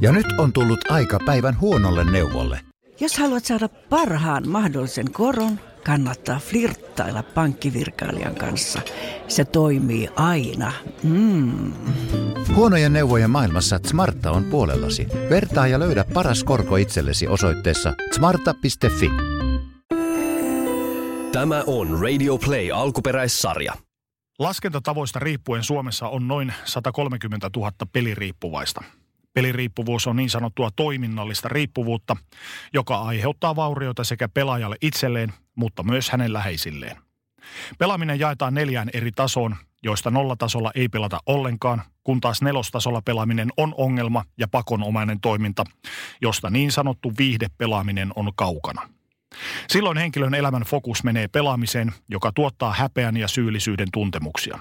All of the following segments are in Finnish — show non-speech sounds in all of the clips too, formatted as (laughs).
Ja nyt on tullut aika päivän huonolle neuvolle. Jos haluat saada parhaan mahdollisen koron, kannattaa flirttailla pankkivirkailijan kanssa. Se toimii aina. Mm. Huonojen neuvojen maailmassa Smarta on puolellasi. Vertaa ja löydä paras korko itsellesi osoitteessa smarta.fi. Tämä on Radio Play alkuperäissarja. Laskentatavoista riippuen Suomessa on noin 130 000 peliriippuvaista. Peliriippuvuus on niin sanottua toiminnallista riippuvuutta, joka aiheuttaa vaurioita sekä pelaajalle itselleen, mutta myös hänen läheisilleen. Pelaaminen jaetaan neljään eri tasoon, joista nollatasolla ei pelata ollenkaan, kun taas nelostasolla pelaaminen on ongelma ja pakonomainen toiminta, josta niin sanottu viihdepelaaminen on kaukana. Silloin henkilön elämän fokus menee pelaamiseen, joka tuottaa häpeän ja syyllisyyden tuntemuksia.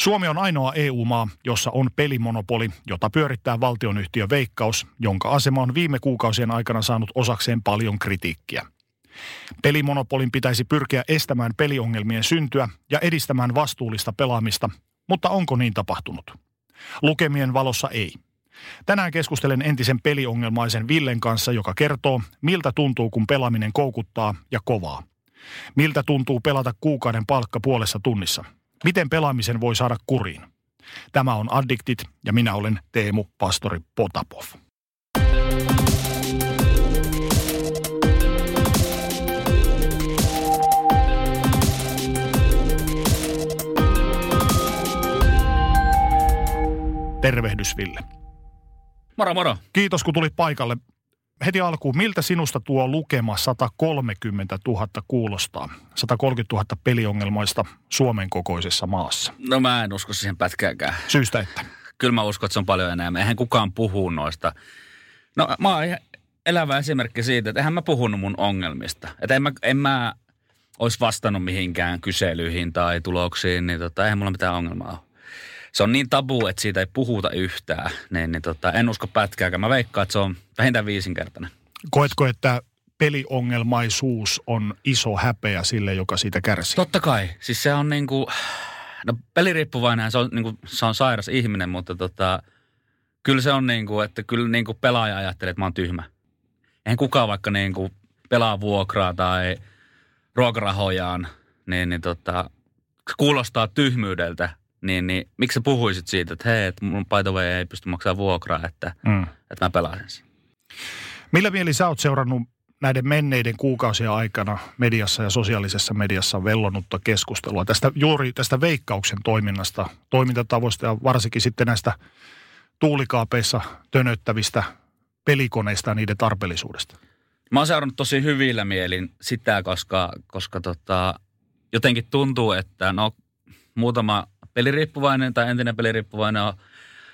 Suomi on ainoa EU-maa, jossa on pelimonopoli, jota pyörittää valtionyhtiö Veikkaus, jonka asema on viime kuukausien aikana saanut osakseen paljon kritiikkiä. Pelimonopolin pitäisi pyrkiä estämään peliongelmien syntyä ja edistämään vastuullista pelaamista, mutta onko niin tapahtunut? Lukemien valossa ei. Tänään keskustelen entisen peliongelmaisen Villen kanssa, joka kertoo, miltä tuntuu, kun pelaaminen koukuttaa ja kovaa. Miltä tuntuu pelata kuukauden palkka puolessa tunnissa. Miten pelaamisen voi saada kuriin? Tämä on Addictit ja minä olen Teemu Pastori Potapov. Tervehdys Ville. Moro moro. Kiitos kun tulit paikalle. Heti alkuun, miltä sinusta tuo lukema 130 000 kuulostaa? 130 000 peliongelmaista Suomen kokoisessa maassa. No mä en usko siihen pätkääkään. Syystä että? Kyllä mä uskon, että se on paljon enemmän. Eihän kukaan puhu noista. No mä oon ihan elävä esimerkki siitä, että eihän mä puhunut mun ongelmista. Että en mä, en mä olisi vastannut mihinkään kyselyihin tai tuloksiin, niin tota, eihän mulla mitään ongelmaa ole se on niin tabu, että siitä ei puhuta yhtään, niin, niin tota, en usko pätkääkään. Mä veikkaan, että se on vähintään viisinkertainen. Koetko, että peliongelmaisuus on iso häpeä sille, joka siitä kärsii? Totta kai. Siis se on niinku, no peliriippuvainen se on, niinku, se on sairas ihminen, mutta tota, kyllä se on niinku, että kyllä niinku pelaaja ajattelee, että mä oon tyhmä. Eihän kukaan vaikka niinku pelaa vuokraa tai ruokarahojaan, niin, niin tota, kuulostaa tyhmyydeltä, niin, niin miksi sä puhuisit siitä, että hei, että mun way ei pysty maksamaan vuokraa, että, mm. että mä pelaisin sen. Millä mieli sä oot seurannut näiden menneiden kuukausien aikana mediassa ja sosiaalisessa mediassa vellonutta keskustelua tästä juuri tästä veikkauksen toiminnasta, toimintatavoista ja varsinkin sitten näistä tuulikaapeissa tönöttävistä pelikoneista ja niiden tarpeellisuudesta? Mä oon seurannut tosi hyvillä mielin sitä, koska, koska tota, jotenkin tuntuu, että no muutama peliriippuvainen tai entinen peliriippuvainen on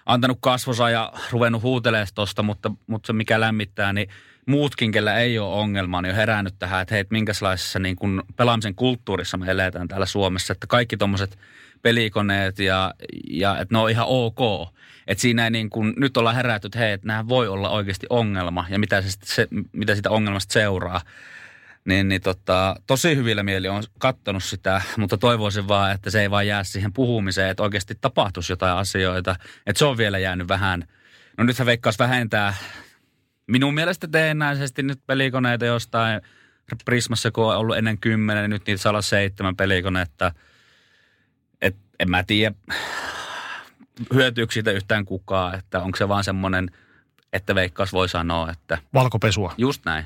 antanut kasvonsa ja ruvennut huutelemaan tuosta, mutta, mutta se mikä lämmittää, niin muutkin, kellä ei ole ongelmaa, niin on herännyt tähän, että hei, minkälaisessa niin kuin pelaamisen kulttuurissa me eletään täällä Suomessa, että kaikki tuommoiset pelikoneet ja, ja että ne on ihan ok. Että siinä ei niin kuin, nyt ollaan herätty, että hei, että nämä voi olla oikeasti ongelma ja mitä, se, se, mitä sitä ongelmasta seuraa. Niin, niin tota, tosi hyvillä mieli on kattonut sitä, mutta toivoisin vaan, että se ei vaan jää siihen puhumiseen, että oikeasti tapahtuisi jotain asioita. Että se on vielä jäänyt vähän, no nythän veikkaus vähentää minun mielestä teennäisesti nyt pelikoneita jostain Prismassa, kun on ollut ennen kymmenen, niin nyt niitä saa olla seitsemän pelikonetta. Et en mä tiedä, hyötyykö siitä yhtään kukaan, että onko se vaan semmoinen – että Veikkaus voi sanoa, että... Valkopesua. Just näin.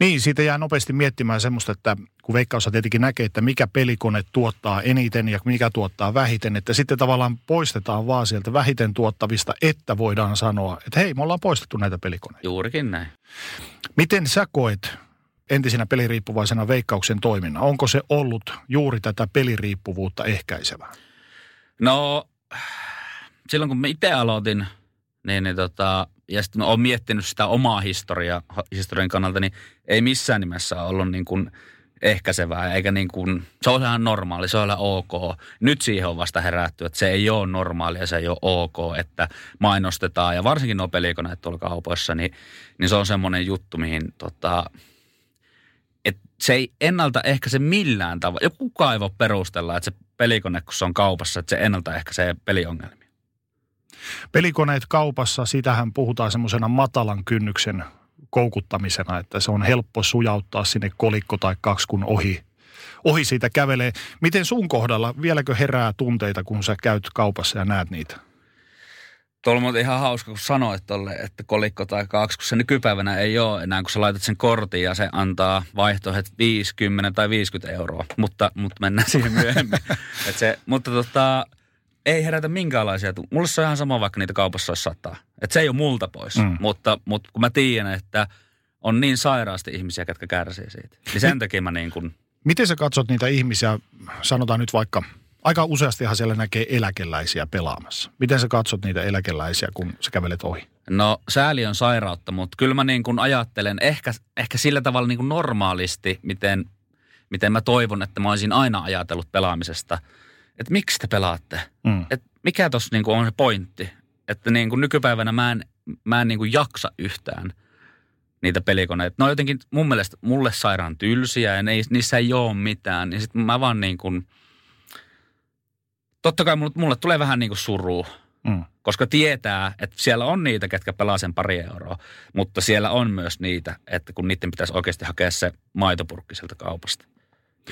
Niin, siitä jää nopeasti miettimään semmoista, että kun Veikkaus tietenkin näkee, että mikä pelikone tuottaa eniten ja mikä tuottaa vähiten, että sitten tavallaan poistetaan vaan sieltä vähiten tuottavista, että voidaan sanoa, että hei, me ollaan poistettu näitä pelikoneita. Juurikin näin. Miten sä koet entisenä peliriippuvaisena Veikkauksen toiminnan? Onko se ollut juuri tätä peliriippuvuutta ehkäisevää? No, silloin kun mä itse aloitin, niin, niin tota, ja sitten olen miettinyt sitä omaa historiaa, historian kannalta, niin ei missään nimessä ollut niin kuin ehkäisevää, eikä niin kuin, se on ihan normaali, se on ihan ok. Nyt siihen on vasta herätty, että se ei ole normaalia, se ei ole ok, että mainostetaan, ja varsinkin nuo pelikoneet tuolla kaupoissa, niin, niin se on semmoinen juttu, mihin tota, se ei ennalta ehkä se millään tavalla, joku kukaan ei voi perustella, että se pelikone, kun se on kaupassa, että se ennalta ehkä se peliongelmia. Pelikoneet kaupassa, sitähän puhutaan semmoisena matalan kynnyksen koukuttamisena, että se on helppo sujauttaa sinne kolikko tai kaksi, kun ohi, ohi siitä kävelee. Miten sun kohdalla, vieläkö herää tunteita, kun sä käyt kaupassa ja näet niitä? Tuolla on ihan hauska, kun sanoit tolle, että kolikko tai kaksi, kun se nykypäivänä ei ole enää, kun sä laitat sen kortin ja se antaa vaihtoehdot 50 tai 50 euroa, mutta, mutta mennään siihen myöhemmin. (laughs) Et se, mutta tota, ei herätä minkäänlaisia. Mulle se on ihan sama, vaikka niitä kaupassa olisi sataa. Et se ei ole multa pois, mm. mutta, mutta kun mä tiedän, että on niin sairaasti ihmisiä, jotka kärsii siitä, niin sen takia mä niin kuin... Miten sä katsot niitä ihmisiä, sanotaan nyt vaikka – aika useastihan siellä näkee eläkeläisiä pelaamassa. Miten sä katsot niitä eläkeläisiä, kun sä kävelet ohi? No sääli on sairautta, mutta kyllä mä niin kuin ajattelen ehkä, ehkä sillä tavalla niin kuin normaalisti, miten, miten mä toivon, että mä olisin aina ajatellut pelaamisesta. Että miksi te pelaatte? Mm. Et mikä tuossa niin on se pointti? Että niin kuin nykypäivänä mä en, mä en niin kuin jaksa yhtään niitä pelikoneita. Ne on jotenkin mun mielestä mulle sairaan tylsiä ja ne, niissä ei ole mitään. Niin sitten mä vaan niin kuin – totta kai mulle, mulle tulee vähän niin kuin surua, mm. koska tietää, että siellä on niitä, ketkä pelaa sen pari euroa, mutta siellä on myös niitä, että kun niiden pitäisi oikeasti hakea se maitopurkki sieltä kaupasta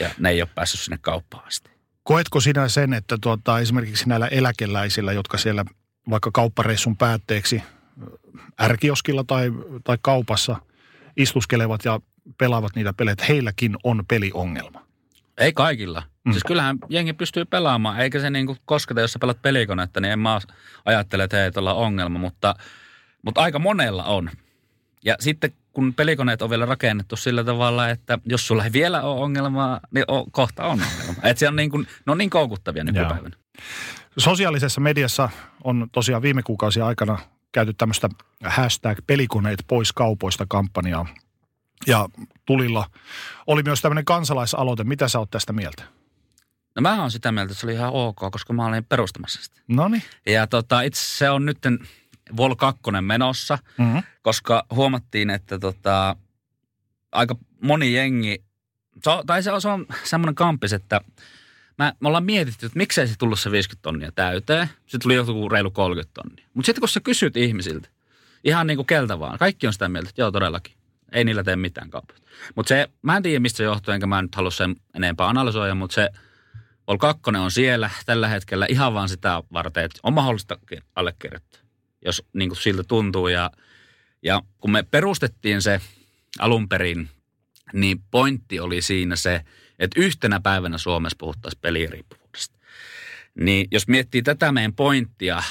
ja ne ei ole päässyt sinne kauppaan asti. Koetko sinä sen, että tuota, esimerkiksi näillä eläkeläisillä, jotka siellä vaikka kauppareissun päätteeksi ärkioskilla tai, tai kaupassa istuskelevat ja pelaavat niitä pelejä, että heilläkin on peliongelma? Ei kaikilla. Mm. Siis kyllähän jengi pystyy pelaamaan, eikä se niinku kosketa, jos sä pelat pelikonetta, niin en mä ajattele, että ei tuolla ongelma, mutta, mutta aika monella on. Ja sitten kun pelikoneet on vielä rakennettu sillä tavalla, että jos sulla ei vielä ole ongelmaa, niin o, kohta on ongelma. Että se on niin kuin, ne on niin koukuttavia nykypäivänä. Sosiaalisessa mediassa on tosiaan viime kuukausien aikana käyty tämmöistä hashtag pelikoneet pois kaupoista kampanjaa. Ja tulilla oli myös tämmöinen kansalaisaloite. Mitä sä oot tästä mieltä? No mä oon sitä mieltä, että se oli ihan ok, koska mä olin perustamassa sitä. No Ja tota, itse se on nyt Vol 2 menossa, mm-hmm. koska huomattiin, että tota, aika moni jengi, se on, tai se on, se on semmoinen kampis, että mä, me ollaan mietitty, että miksei se tullut se 50 tonnia täyteen. Se tuli joku reilu 30 tonnia. Mutta sitten kun sä kysyt ihmisiltä, ihan niin kuin keltä vaan, kaikki on sitä mieltä, että joo todellakin. Ei niillä tee mitään kaupasta. Mutta se, mä en tiedä mistä se johtuu, enkä mä nyt halua sen enempää analysoida, mutta se Vol 2 on siellä tällä hetkellä ihan vaan sitä varten, että on mahdollista allekirjoittaa, jos niin kuin siltä tuntuu. Ja, ja kun me perustettiin se alun perin, niin pointti oli siinä se, että yhtenä päivänä Suomessa puhuttaisiin peliriippuvuudesta. Niin jos miettii tätä meidän pointtia,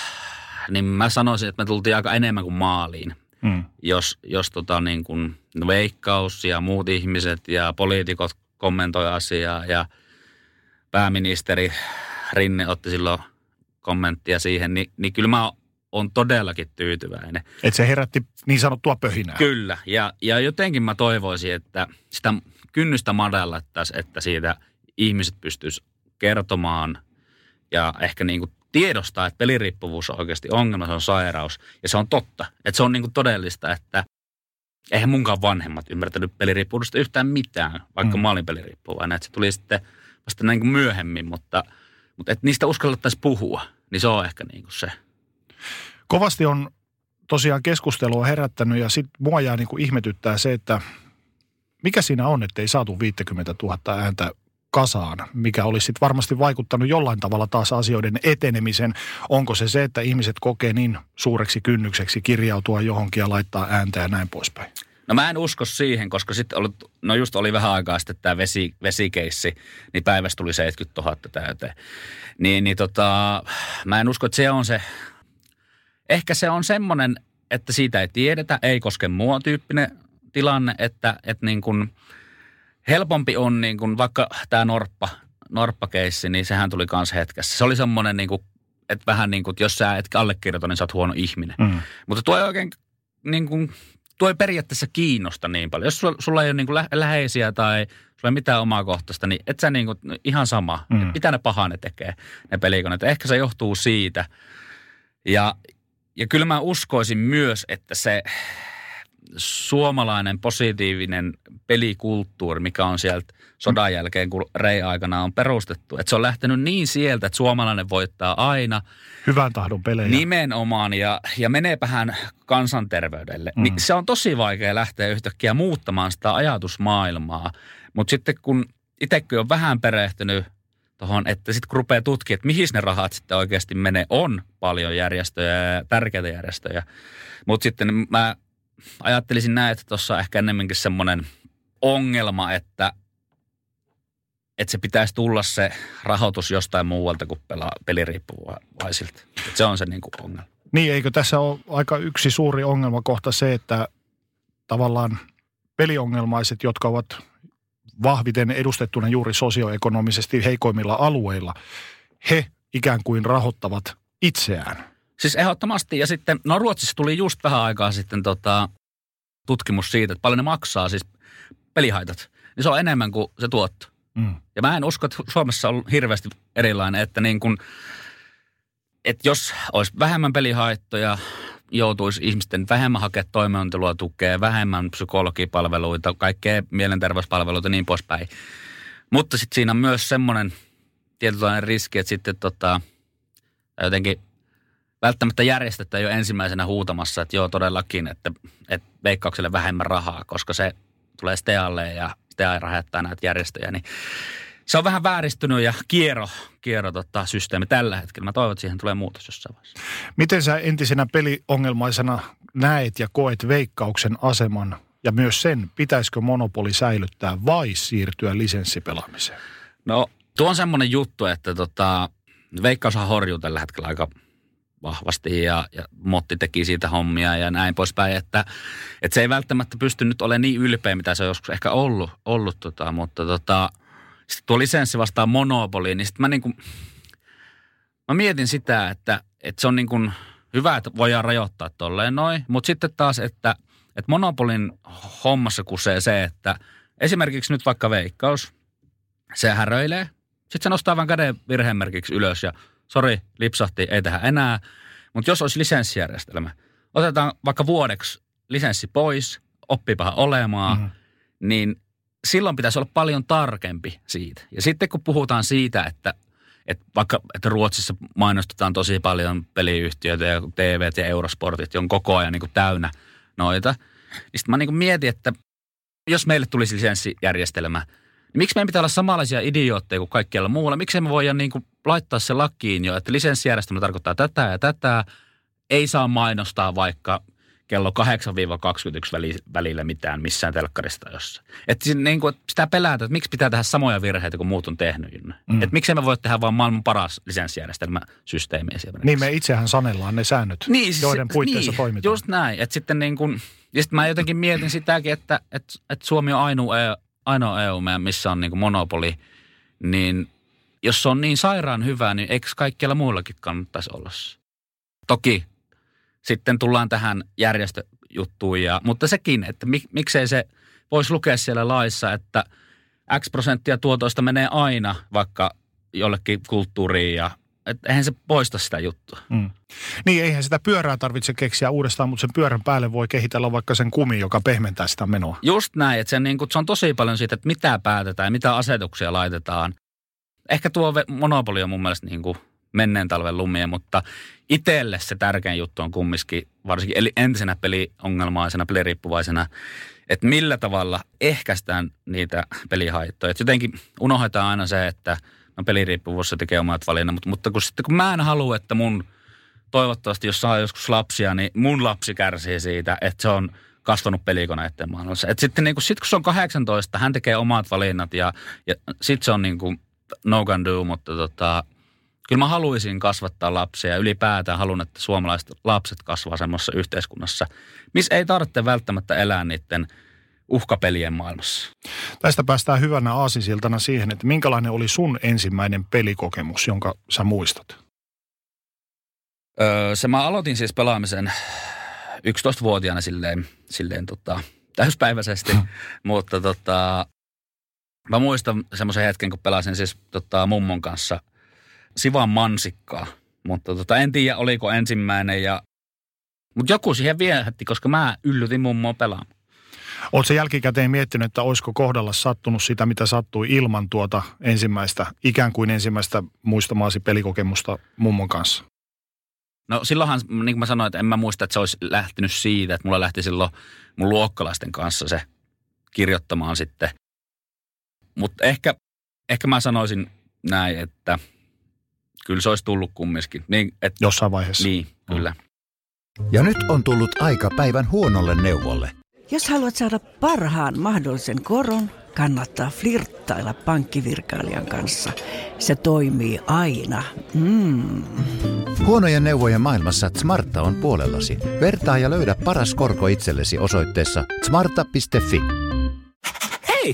niin mä sanoisin, että me tultiin aika enemmän kuin maaliin – Mm. Jos, jos tota niin kuin veikkaus ja muut ihmiset ja poliitikot kommentoi asiaa ja pääministeri Rinne otti silloin kommenttia siihen, niin, niin kyllä mä on todellakin tyytyväinen. Että se herätti niin sanottua pöhinää. Kyllä, ja, ja jotenkin mä toivoisin, että sitä kynnystä madallattaisiin, että siitä ihmiset pystyisivät kertomaan ja ehkä niin kuin tiedostaa, että peliriippuvuus on oikeasti ongelma, se on sairaus. Ja se on totta, että se on niin kuin todellista, että eihän munkaan vanhemmat ymmärtänyt peliriippuvuudesta yhtään mitään, vaikka mm. mä olin peliriippuvainen. Että se tuli sitten vasta niin kuin myöhemmin, mutta, mutta että niistä uskallettaisiin puhua, niin se on ehkä niin kuin se. Kovasti on tosiaan keskustelua herättänyt ja sitten mua jää niin kuin ihmetyttää se, että mikä siinä on, että ei saatu 50 000 ääntä kasaan, mikä olisi sitten varmasti vaikuttanut jollain tavalla taas asioiden etenemisen. Onko se se, että ihmiset kokee niin suureksi kynnykseksi kirjautua johonkin ja laittaa ääntä ja näin poispäin? No mä en usko siihen, koska sitten oli, no just oli vähän aikaa sitten tämä vesi, vesikeissi, niin päivässä tuli 70 000 täyteen. Niin, niin tota, mä en usko, että se on se, ehkä se on semmoinen, että siitä ei tiedetä, ei koske mua tyyppinen tilanne, että, että niin kuin – helpompi on niin kuin vaikka tämä Norppa, Norppa-keissi, niin sehän tuli kans hetkessä. Se oli semmoinen niin kuin, että vähän niin kuin, että jos sä et allekirjoita, niin sä oot huono ihminen. Mm. Mutta tuo ei oikein niin kuin, tuo ei periaatteessa kiinnosta niin paljon. Jos sulla, sulla ei ole niin kuin lä- läheisiä tai sulla ei mitään omaa kohtaista, niin et sä niin kuin, ihan sama. Mm. Mitä ne pahaa ne tekee, ne pelikoneet. Ehkä se johtuu siitä. Ja, ja kyllä mä uskoisin myös, että se suomalainen positiivinen pelikulttuuri, mikä on sieltä sodan jälkeen, kun Rei aikana on perustettu. Että se on lähtenyt niin sieltä, että suomalainen voittaa aina. Hyvän tahdon pelejä. Nimenomaan, ja, ja meneepähän kansanterveydelle. Mm. Niin se on tosi vaikea lähteä yhtäkkiä muuttamaan sitä ajatusmaailmaa. Mutta sitten kun itsekin on vähän perehtynyt tuohon, että sitten kun rupeaa tutkimaan, että mihin ne rahat sitten oikeasti menee, on paljon järjestöjä ja tärkeitä järjestöjä. Mutta sitten mä ajattelisin näin, että tuossa on ehkä enemmänkin semmoinen ongelma, että, että se pitäisi tulla se rahoitus jostain muualta kuin pelaa, peliriippuvaisilta. Että se on se niin kuin ongelma. Niin, eikö tässä ole aika yksi suuri ongelma kohta se, että tavallaan peliongelmaiset, jotka ovat vahviten edustettuna juuri sosioekonomisesti heikoimmilla alueilla, he ikään kuin rahoittavat itseään. Siis ehdottomasti. Ja sitten, no Ruotsissa tuli just vähän aikaa sitten tota, tutkimus siitä, että paljon ne maksaa siis pelihaitat. Niin se on enemmän kuin se tuotto. Mm. Ja mä en usko, että Suomessa on hirveästi erilainen, että niin kun, että jos olisi vähemmän pelihaittoja, joutuisi ihmisten vähemmän hakea toimeentuloa tukea, vähemmän psykologipalveluita, kaikkea mielenterveyspalveluita ja niin poispäin. Mutta sitten siinä on myös semmoinen tietynlainen riski, että sitten tota, jotenkin välttämättä järjestettä jo ensimmäisenä huutamassa, että joo todellakin, että, että veikkaukselle vähemmän rahaa, koska se tulee Stealle ja Stea rahoittaa näitä järjestöjä, niin se on vähän vääristynyt ja kierro, kierro tota, systeemi tällä hetkellä. Mä toivon, että siihen tulee muutos jossain vaiheessa. Miten sä entisenä peliongelmaisena näet ja koet veikkauksen aseman ja myös sen, pitäisikö monopoli säilyttää vai siirtyä lisenssipelaamiseen? No tuo on semmoinen juttu, että tota, veikkaushan horjuu tällä hetkellä aika vahvasti ja, ja Motti teki siitä hommia ja näin poispäin, että, että se ei välttämättä pysty nyt olemaan niin ylpeä, mitä se on joskus ehkä ollut, ollut tota, mutta tota, sitten tuo lisenssi vastaa monopoliin, niin sitten mä, niin kuin, mä mietin sitä, että, että se on niin kuin hyvä, että voidaan rajoittaa tolleen noin, mutta sitten taas, että, että monopolin hommassa kusee se, että esimerkiksi nyt vaikka veikkaus, se häröilee, sitten se nostaa vain käden virhemerkiksi ylös ja sori, lipsahti, ei tähän enää. Mutta jos olisi lisenssijärjestelmä, otetaan vaikka vuodeksi lisenssi pois, oppipahan olemaan, mm. niin silloin pitäisi olla paljon tarkempi siitä. Ja sitten kun puhutaan siitä, että, että vaikka että Ruotsissa mainostetaan tosi paljon peliyhtiöitä ja TV ja Eurosportit on koko ajan niin kuin täynnä noita, niin sitten mä niin kuin mietin, että jos meille tulisi lisenssijärjestelmä, niin miksi meidän pitää olla samanlaisia idiootteja kuin kaikkialla muualla? Miksi me voidaan niin kuin laittaa se lakiin jo, että lisenssijärjestelmä tarkoittaa tätä ja tätä, ei saa mainostaa vaikka – kello 8-21 välillä mitään missään telkkarista jossa. Että niin kuin, sitä pelätä, että miksi pitää tehdä samoja virheitä kuin muut on tehnyt. Mm. Että miksi me voi tehdä vaan maailman paras lisenssijärjestelmä systeemi Niin me itsehän sanellaan ne säännöt, niin, joiden puitteissa niin, toimitaan. Just näin. Että sitten niin kuin, ja sitten mä jotenkin mietin sitäkin, että, että, että Suomi on ainoa, EU, ainoa EU, missä on niin kuin monopoli, niin jos se on niin sairaan hyvä, niin eikö kaikkialla muillakin kannattaisi olla Toki sitten tullaan tähän järjestöjuttuun, ja, mutta sekin, että mik, miksei se voisi lukea siellä laissa, että X prosenttia tuotoista menee aina vaikka jollekin kulttuuriin ja että eihän se poista sitä juttua. Mm. Niin, eihän sitä pyörää tarvitse keksiä uudestaan, mutta sen pyörän päälle voi kehitellä vaikka sen kumi, joka pehmentää sitä menoa. Just näin, että se, niin kuin, se on tosi paljon siitä, että mitä päätetään ja mitä asetuksia laitetaan. Ehkä tuo monopoli on mun mielestä niin kuin menneen talven lumia, mutta itselle se tärkein juttu on kumminkin, varsinkin eli entisenä peliongelmaisena, peliriippuvaisena, että millä tavalla ehkäistään niitä pelihaittoja. Et jotenkin unohdetaan aina se, että no peliriippuvuus tekee omat valinnat, mutta, mutta kun, sitten kun mä en halua, että mun toivottavasti, jos saa joskus lapsia, niin mun lapsi kärsii siitä, että se on kasvanut pelikoneiden maailmassa. Et sitten niin kun, sit kun se on 18, hän tekee omat valinnat ja, ja sitten se on niin kuin no can do, mutta tota, kyllä mä haluaisin kasvattaa lapsia ja ylipäätään haluan, että suomalaiset lapset kasvaa semmoisessa yhteiskunnassa, missä ei tarvitse välttämättä elää niiden uhkapelien maailmassa. Tästä päästään hyvänä aasisiltana siihen, että minkälainen oli sun ensimmäinen pelikokemus, jonka sä muistat? Öö, se mä aloitin siis pelaamisen 11-vuotiaana silleen, silleen tota, täyspäiväisesti, mutta tota, mä muistan semmoisen hetken, kun pelasin siis tota, mummon kanssa – Sivan mansikkaa. Mutta tota, en tiedä, oliko ensimmäinen ja Mutta joku siihen viehätti, koska mä yllytin mummoa pelaamaan. Oletko jälkikäteen miettinyt, että olisiko kohdalla sattunut sitä, mitä sattui ilman tuota ensimmäistä, ikään kuin ensimmäistä muistamaasi pelikokemusta mummon kanssa? No silloinhan, niin kuin mä sanoin, että en mä muista, että se olisi lähtenyt siitä, että mulla lähti silloin mun luokkalaisten kanssa se kirjoittamaan sitten. Mutta ehkä, ehkä mä sanoisin näin, että kyllä se olisi tullut kumminkin. Niin, et, Jossain vaiheessa. Niin, kyllä. Ja nyt on tullut aika päivän huonolle neuvolle. Jos haluat saada parhaan mahdollisen koron, kannattaa flirttailla pankkivirkailijan kanssa. Se toimii aina. Mm. Huonojen neuvojen maailmassa Smarta on puolellasi. Vertaa ja löydä paras korko itsellesi osoitteessa smarta.fi. Hei!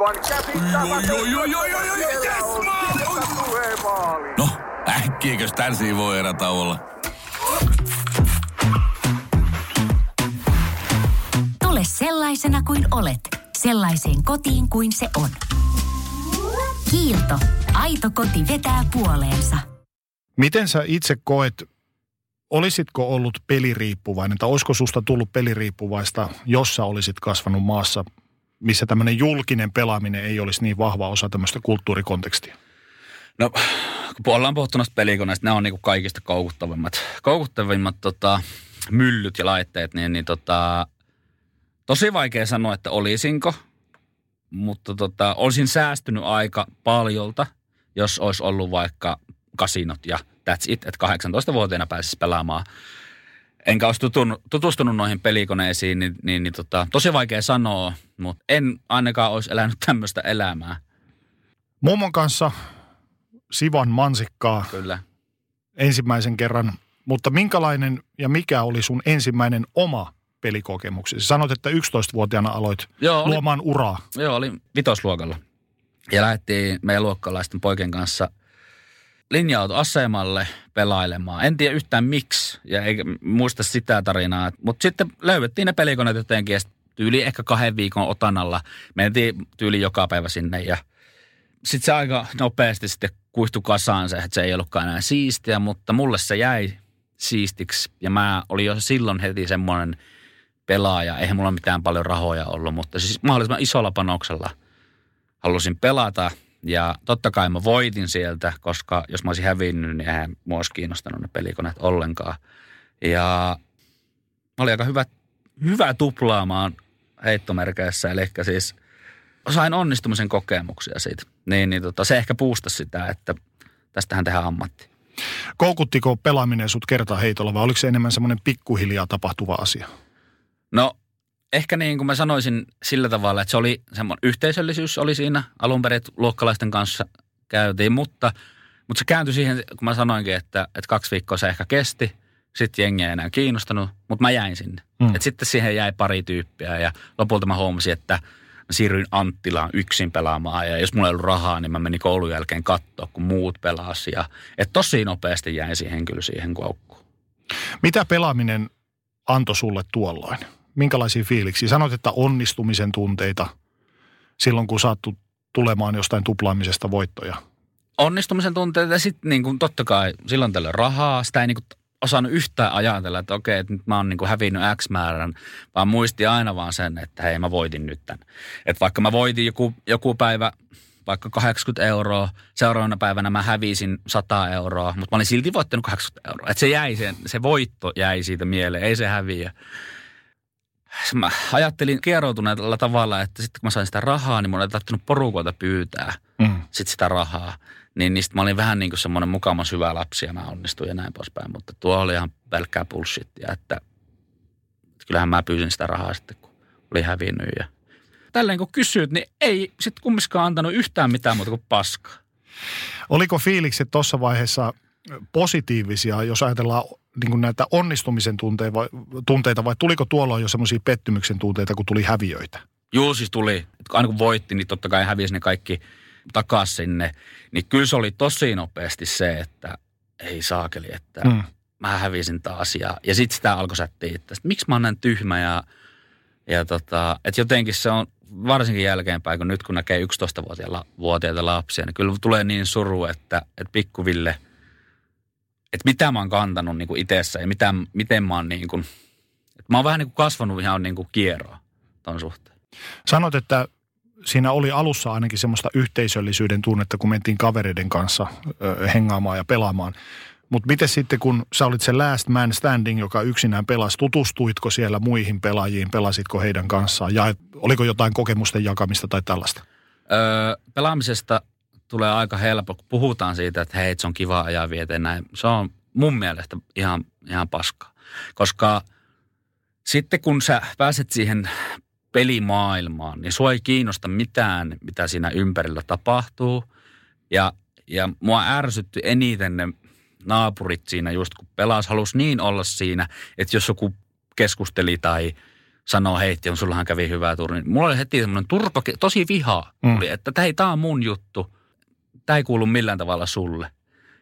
Oi, oi, oi, oi, oi, oi, yes, No, äkkiäkös tän voi erätauolla? Tule sellaisena kuin olet, sellaiseen kotiin kuin se on. Kiilto. Aito koti vetää puoleensa. Miten sä itse koet, olisitko ollut peliriippuvainen tai olisiko susta tullut peliriippuvaista, jos sä olisit kasvanut maassa, missä tämmöinen julkinen pelaaminen ei olisi niin vahva osa tämmöistä kulttuurikontekstia? No, kun ollaan puhuttu noista pelikoneista, ne on niinku kaikista koukuttavimmat, koukuttavimmat tota, myllyt ja laitteet, niin, niin tota, tosi vaikea sanoa, että olisinko, mutta tota, olisin säästynyt aika paljolta, jos olisi ollut vaikka kasinot ja that's it, että 18-vuotiaana pääsisi pelaamaan. Enkä olisi tutustunut, tutustunut noihin pelikoneisiin, niin, niin, niin tota, tosi vaikea sanoa, mutta en ainakaan olisi elänyt (laughs) tämmöistä elämää. Mummon kanssa Sivan mansikkaa Kyllä. ensimmäisen kerran, mutta minkälainen ja mikä oli sun ensimmäinen oma pelikokemuksesi? Sanoit, että 11-vuotiaana aloit Joo, oli- luomaan uraa. Joo, oli vitosluokalla. Ja lähdettiin meidän luokkalaisten poikien kanssa linja-autoasemalle pelailemaan. En tiedä yhtään miksi ja eikä muista sitä tarinaa. Mutta sitten löydettiin ne pelikoneet jotenkin ja tyyli ehkä kahden viikon otanalla. Mentiin tyyli joka päivä sinne ja sitten se aika nopeasti sitten kuihtui kasaan se, että se ei ollutkaan enää siistiä, mutta mulle se jäi siistiksi. Ja mä olin jo silloin heti semmoinen pelaaja. Eihän mulla mitään paljon rahoja ollut, mutta siis mahdollisimman isolla panoksella halusin pelata. Ja totta kai mä voitin sieltä, koska jos mä olisin hävinnyt, niin eihän mua olisi kiinnostanut ne pelikoneet ollenkaan. Ja mä olin aika hyvä, hyvä tuplaamaan heittomerkeissä, eli siis sain onnistumisen kokemuksia siitä. Niin, niin tota, se ehkä puustasi sitä, että tästähän tehdään ammatti. Koukuttiko pelaaminen sut kertaa heitolla vai oliko se enemmän semmoinen pikkuhiljaa tapahtuva asia? No ehkä niin kuin mä sanoisin sillä tavalla, että se oli semmoinen yhteisöllisyys oli siinä alun perin, luokkalaisten kanssa käytiin, mutta, mutta se kääntyi siihen, kun mä sanoinkin, että, että kaksi viikkoa se ehkä kesti, sitten jengi ei enää kiinnostanut, mutta mä jäin sinne. Mm. Et sitten siihen jäi pari tyyppiä ja lopulta mä huomasin, että mä siirryin Anttilaan yksin pelaamaan ja jos mulla ei ollut rahaa, niin mä menin koulun jälkeen katsoa, kun muut pelasi. Ja, et tosi nopeasti jäin siihen kyllä siihen koukkuun. Mitä pelaaminen antoi sulle tuolloin? Minkälaisia fiiliksiä? Sanoit, että onnistumisen tunteita silloin, kun saattu tulemaan jostain tuplaamisesta voittoja. onnistumisen tunteita ja sitten niin kuin, totta kai silloin tällä rahaa. Sitä ei niin kuin, osannut yhtään ajatella, että okei, että nyt mä oon niin kuin hävinnyt X määrän, vaan muisti aina vaan sen, että hei mä voitin nyt tämän. Että vaikka mä voitin joku, joku päivä vaikka 80 euroa, seuraavana päivänä mä hävisin 100 euroa, mutta mä olin silti voittanut 80 euroa. Että se jäi, se, se voitto jäi siitä mieleen, ei se häviä. Mä ajattelin kieroutuneella tavalla, että sitten kun mä sain sitä rahaa, niin mun ei tarvinnut porukoita pyytää Mm. sit sitä rahaa. Niin niistä mä olin vähän niin kuin semmoinen mukamas hyvä lapsi ja mä onnistuin ja näin poispäin. Mutta tuo oli ihan pelkkää bullshittia, että, että kyllähän mä pyysin sitä rahaa sitten, kun oli hävinnyt. Ja tälleen kun kysyt, niin ei sitten kumminkaan antanut yhtään mitään muuta kuin paskaa. Oliko fiilikset tuossa vaiheessa positiivisia, jos ajatellaan niin kuin näitä onnistumisen tunteita vai, tunteita, vai tuliko tuolla jo semmoisia pettymyksen tunteita, kun tuli häviöitä? Joo, siis tuli. Aina kun voitti, niin totta kai hävisi ne kaikki takaisin sinne. Niin kyllä se oli tosi nopeasti se, että ei saakeli, että mm. mä hävisin taas. Ja, ja sitten sitä alkoi sättiä, että miksi mä oon näin tyhmä ja, ja tota, että jotenkin se on varsinkin jälkeenpäin, kun nyt kun näkee 11-vuotiaita lapsia, niin kyllä tulee niin suru, että, että pikkuville, että mitä mä oon kantanut niin kuin itsessä ja mitä, miten mä oon niin kuin, että mä oon vähän niin kuin kasvanut ihan niin kuin kierroa ton suhteen. Sanot, että siinä oli alussa ainakin semmoista yhteisöllisyyden tunnetta, kun mentiin kavereiden kanssa ö, hengaamaan ja pelaamaan. Mutta miten sitten, kun sä olit se last man standing, joka yksinään pelasi, tutustuitko siellä muihin pelaajiin, pelasitko heidän kanssaan ja oliko jotain kokemusten jakamista tai tällaista? Öö, pelaamisesta tulee aika helppo, kun puhutaan siitä, että hei, se on kiva ajaa vieteen näin. Se on mun mielestä ihan, ihan paskaa, koska sitten kun sä pääset siihen pelimaailmaan, niin sua ei kiinnosta mitään, mitä siinä ympärillä tapahtuu. Ja, ja mua ärsytti eniten ne naapurit siinä just kun pelas, halusi niin olla siinä, että jos joku keskusteli tai sanoo heitti, on sullahan kävi hyvää turni. Mulla oli heti semmoinen turpa, tosi viha, mm. että tämä, tämä on mun juttu, tämä ei kuulu millään tavalla sulle.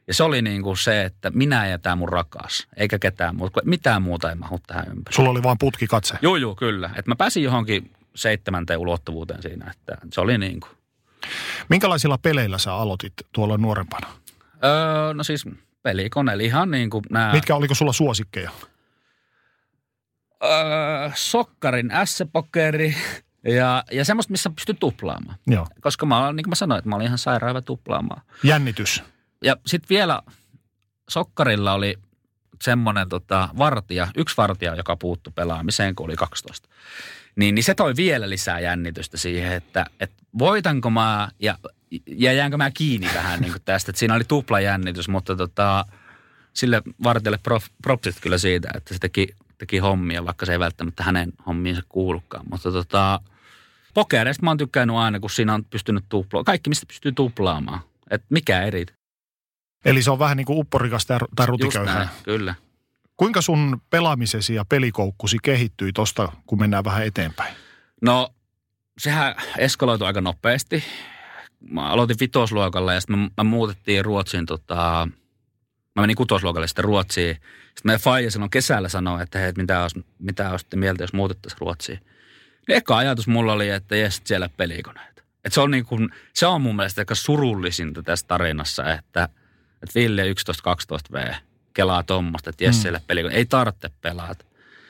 Ja se oli niin kuin se, että minä ja tämä mun rakas, eikä ketään muuta, mitään muuta ei mahu tähän ympärille. Sulla oli vaan putki katse. Joo, joo, kyllä. Että mä pääsin johonkin seitsemänteen ulottuvuuteen siinä, että se oli niin kuin. Minkälaisilla peleillä sä aloitit tuolla nuorempana? Öö, no siis pelikone, ihan niin kuin nämä... Mitkä, oliko sulla suosikkeja? Öö, sokkarin S-pokeri ja, ja semmoista, missä pystyy tuplaamaan. Joo. Koska mä, niin kuin mä sanoin, että mä olin ihan sairaan tuplaamaan. Jännitys. Ja sitten vielä sokkarilla oli semmoinen tota, vartija, yksi vartija, joka puuttu pelaamiseen, kun oli 12. Niin, niin se toi vielä lisää jännitystä siihen, että, että voitanko mä ja, ja jäänkö mä kiinni vähän niin tästä. Että siinä oli tupla jännitys, mutta tota, sille vartijalle prof, propsit kyllä siitä, että se teki, teki hommia, vaikka se ei välttämättä hänen hommiinsa kuulukaan. Mutta tota, pokereista mä oon tykkännyt aina, kun siinä on pystynyt tuplaamaan. Kaikki, mistä pystyy tuplaamaan. Että mikä eri. Eli se on vähän niin kuin upporikas tai rutiköyhä. kyllä. Kuinka sun pelaamisesi ja pelikoukkusi kehittyi tosta, kun mennään vähän eteenpäin? No, sehän eskaloitui aika nopeasti. Mä aloitin vitosluokalla ja sitten me, me muutettiin Ruotsiin tota, mä menin kutosluokalle sitten Ruotsiin. Sitten meidän faija silloin kesällä sanoi, että hei, mitä, olisi, mitä olisitte mieltä, jos muutettaisiin Ruotsiin. Eka ajatus mulla oli, että jes, siellä pelikoneita. Et se, on niin kuin, se on mun mielestä aika surullisinta tässä tarinassa, että, että Ville 11-12 V kelaa tuommoista, että jes, mm. siellä pelikoneita. Ei tarvitse pelata.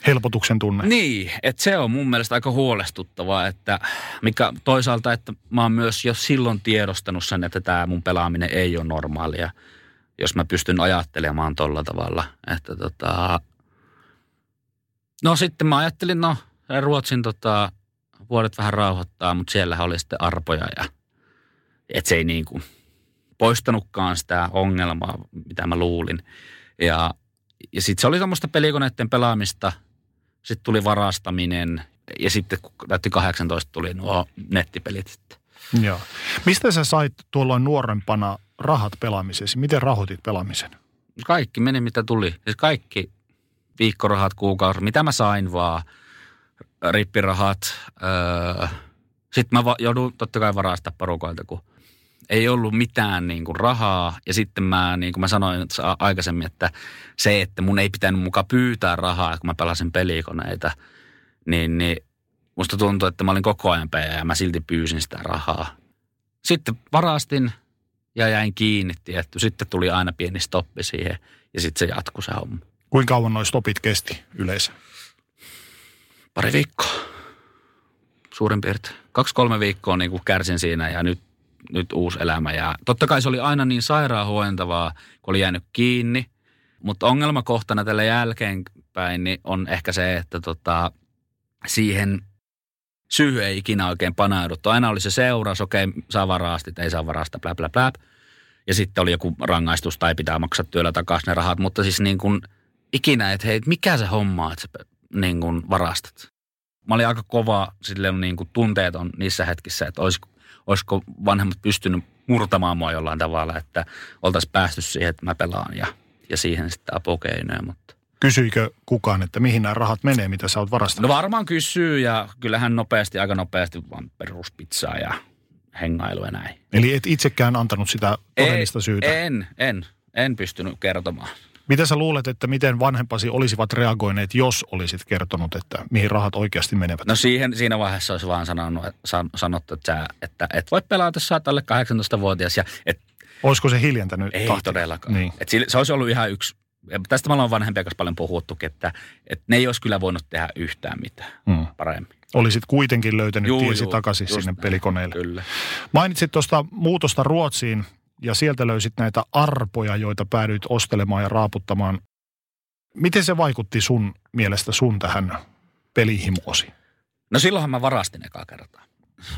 Helpotuksen tunne. Niin, että se on mun mielestä aika huolestuttavaa, että mikä toisaalta, että mä oon myös jo silloin tiedostanut sen, että tämä mun pelaaminen ei ole normaalia jos mä pystyn ajattelemaan tolla tavalla. Että tota, no sitten mä ajattelin, no Ruotsin tota, vuodet vähän rauhoittaa, mutta siellä oli sitten arpoja ja että se ei niin kuin poistanutkaan sitä ongelmaa, mitä mä luulin. Ja, ja sitten se oli semmoista pelikoneiden pelaamista, sitten tuli varastaminen ja sitten kun täytti 18 tuli nuo nettipelit sitten. Joo. Mistä sä sait tuolloin nuorempana rahat pelaamisesi? Miten rahoitit pelaamisen? Kaikki meni mitä tuli. Siis kaikki viikkorahat, kuukausi, mitä mä sain vaan, rippirahat. Öö, sitten mä joudun totta kai varastaa porukoilta, kun ei ollut mitään niin kuin rahaa. Ja sitten mä, niin kuin mä sanoin aikaisemmin, että se, että mun ei pitänyt mukaan pyytää rahaa, kun mä pelasin pelikoneita, niin, niin musta tuntui, että mä olin koko ajan päivä ja mä silti pyysin sitä rahaa. Sitten varastin ja jäin kiinni tietty. Sitten tuli aina pieni stoppi siihen ja sitten se jatkui se homma. Kuinka kauan noin stopit kesti yleensä? Pari viikkoa. Suurin piirtein. Kaksi-kolme viikkoa niin kuin kärsin siinä ja nyt, nyt uusi elämä. Ja totta kai se oli aina niin sairaan huentavaa, kun oli jäänyt kiinni. Mutta ongelmakohtana tällä jälkeenpäin niin on ehkä se, että tota, siihen syy ei ikinä oikein panauduttu. Aina oli se seuraus, okei, saa varastit, ei saa varasta, blä, blä, blä. Ja sitten oli joku rangaistus tai pitää maksaa työllä takaisin ne rahat. Mutta siis niin kuin ikinä, että hei, mikä se homma, että sä niin kuin varastat. Mä olin aika kova silleen niin kuin tunteeton niissä hetkissä, että olisiko, olisiko vanhemmat pystynyt murtamaan mua jollain tavalla, että oltaisiin päästy siihen, että mä pelaan ja, ja siihen sitten apukeinoja, mutta Kysyikö kukaan, että mihin nämä rahat menee, mitä sä oot varastanut? No varmaan kysyy ja kyllähän nopeasti, aika nopeasti vaan peruspizzaa ja hengailu ja näin. Eli et itsekään antanut sitä todellista syytä? En, en, en pystynyt kertomaan. Mitä sä luulet, että miten vanhempasi olisivat reagoineet, jos olisit kertonut, että mihin rahat oikeasti menevät? No siihen, siinä vaiheessa olisi vaan sanonut, san, sanottu, että, sä, että et voi pelata, jos sä oot alle 18-vuotias. Ja et, Olisiko se hiljentänyt ei tahtia? todellakaan. Niin. Et sille- se olisi ollut ihan yksi, ja tästä me ollaan vanhempia kanssa paljon puhuttukin, että, että ne ei olisi kyllä voinut tehdä yhtään mitään Mm. paremmin. Olisit kuitenkin löytänyt Juu, tiesi juu, takaisin sinne näin, pelikoneelle. Kyllä. Mainitsit tuosta muutosta Ruotsiin ja sieltä löysit näitä arpoja, joita päädyit ostelemaan ja raaputtamaan. Miten se vaikutti sun mielestä sun tähän pelihimoosi? No silloinhan mä varastin ekaa kertaa.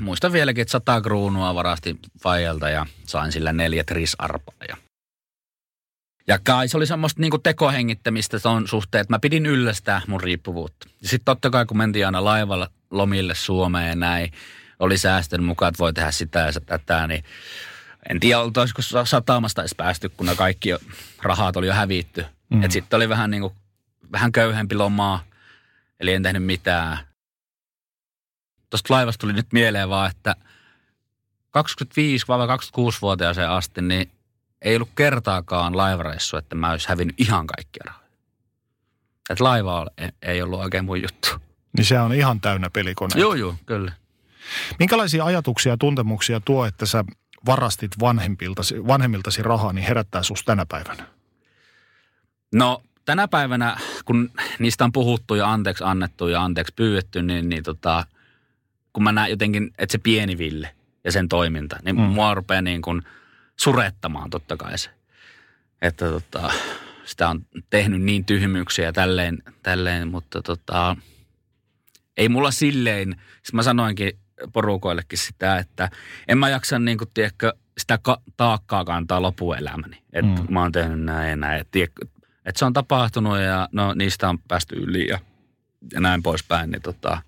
Muistan vieläkin, että sata kruunua varastin Fajalta ja sain sillä neljä trisarpaa. Ja, ja kai se oli semmoista niinku tekohengittämistä ton suhteen, että mä pidin yllästää mun riippuvuutta. Ja sitten totta kai, kun mentiin aina laivalla lomille Suomeen ja näin, oli säästön mukaan, että voi tehdä sitä ja tätä, niin en tiedä, oltaisiko sa- satamasta edes päästy, kun ne kaikki rahat oli jo hävitty. Mm. Että sitten oli vähän niinku, vähän köyhempi lomaa, eli en tehnyt mitään tuosta laivasta tuli nyt mieleen vaan, että 25-26-vuotiaaseen asti, niin ei ollut kertaakaan laivareissu, että mä olisi hävinnyt ihan kaikkia rahoja. Että laiva ei- ei ollut oikein mun juttu. Niin se on ihan täynnä pelikoneita. Joo, joo, kyllä. Minkälaisia ajatuksia ja tuntemuksia tuo, että sä varastit vanhemmiltasi, vanhemmiltasi rahaa, niin herättää sus tänä päivänä? No tänä päivänä, kun niistä on puhuttu ja anteeksi annettu ja anteeksi pyydetty, niin, niin tota, kun mä näen jotenkin, että se pieni Ville ja sen toiminta, niin mm. mua rupeaa niin kuin surettamaan totta kai se. Että tota, sitä on tehnyt niin tyhmyyksiä ja tälleen, tälleen mutta tota, ei mulla silleen, siis mä sanoinkin porukoillekin sitä, että en mä jaksa niin kuin, tiedätkö, sitä ka- taakkaa kantaa lopuelämäni. Että Mm. mä oon tehnyt näin ja näin. Että, että se on tapahtunut ja no, niistä on päästy yli ja, ja näin poispäin. Niin tota,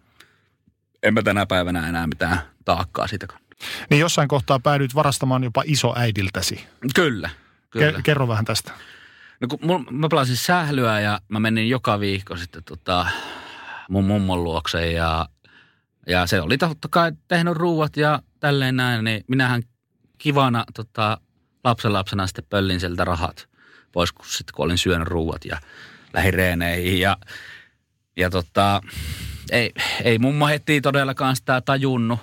en mä tänä päivänä enää mitään taakkaa siitä. Niin jossain kohtaa päädyit varastamaan jopa isoäidiltäsi. Kyllä, kyllä. Ke- kerro vähän tästä. No kun mul, mä pelasin sählyä ja mä menin joka viikko sitten tota, mun mummon luokse ja, ja se oli totta kai tehnyt ruuat ja tälleen näin, niin minähän kivana tota, lapsen lapsena sitten pöllin sieltä rahat pois, kun sitten kun olin syönyt ruuat ja lähdin reeneihin ja, ja tota, ei, ei mummo heti todellakaan sitä tajunnut.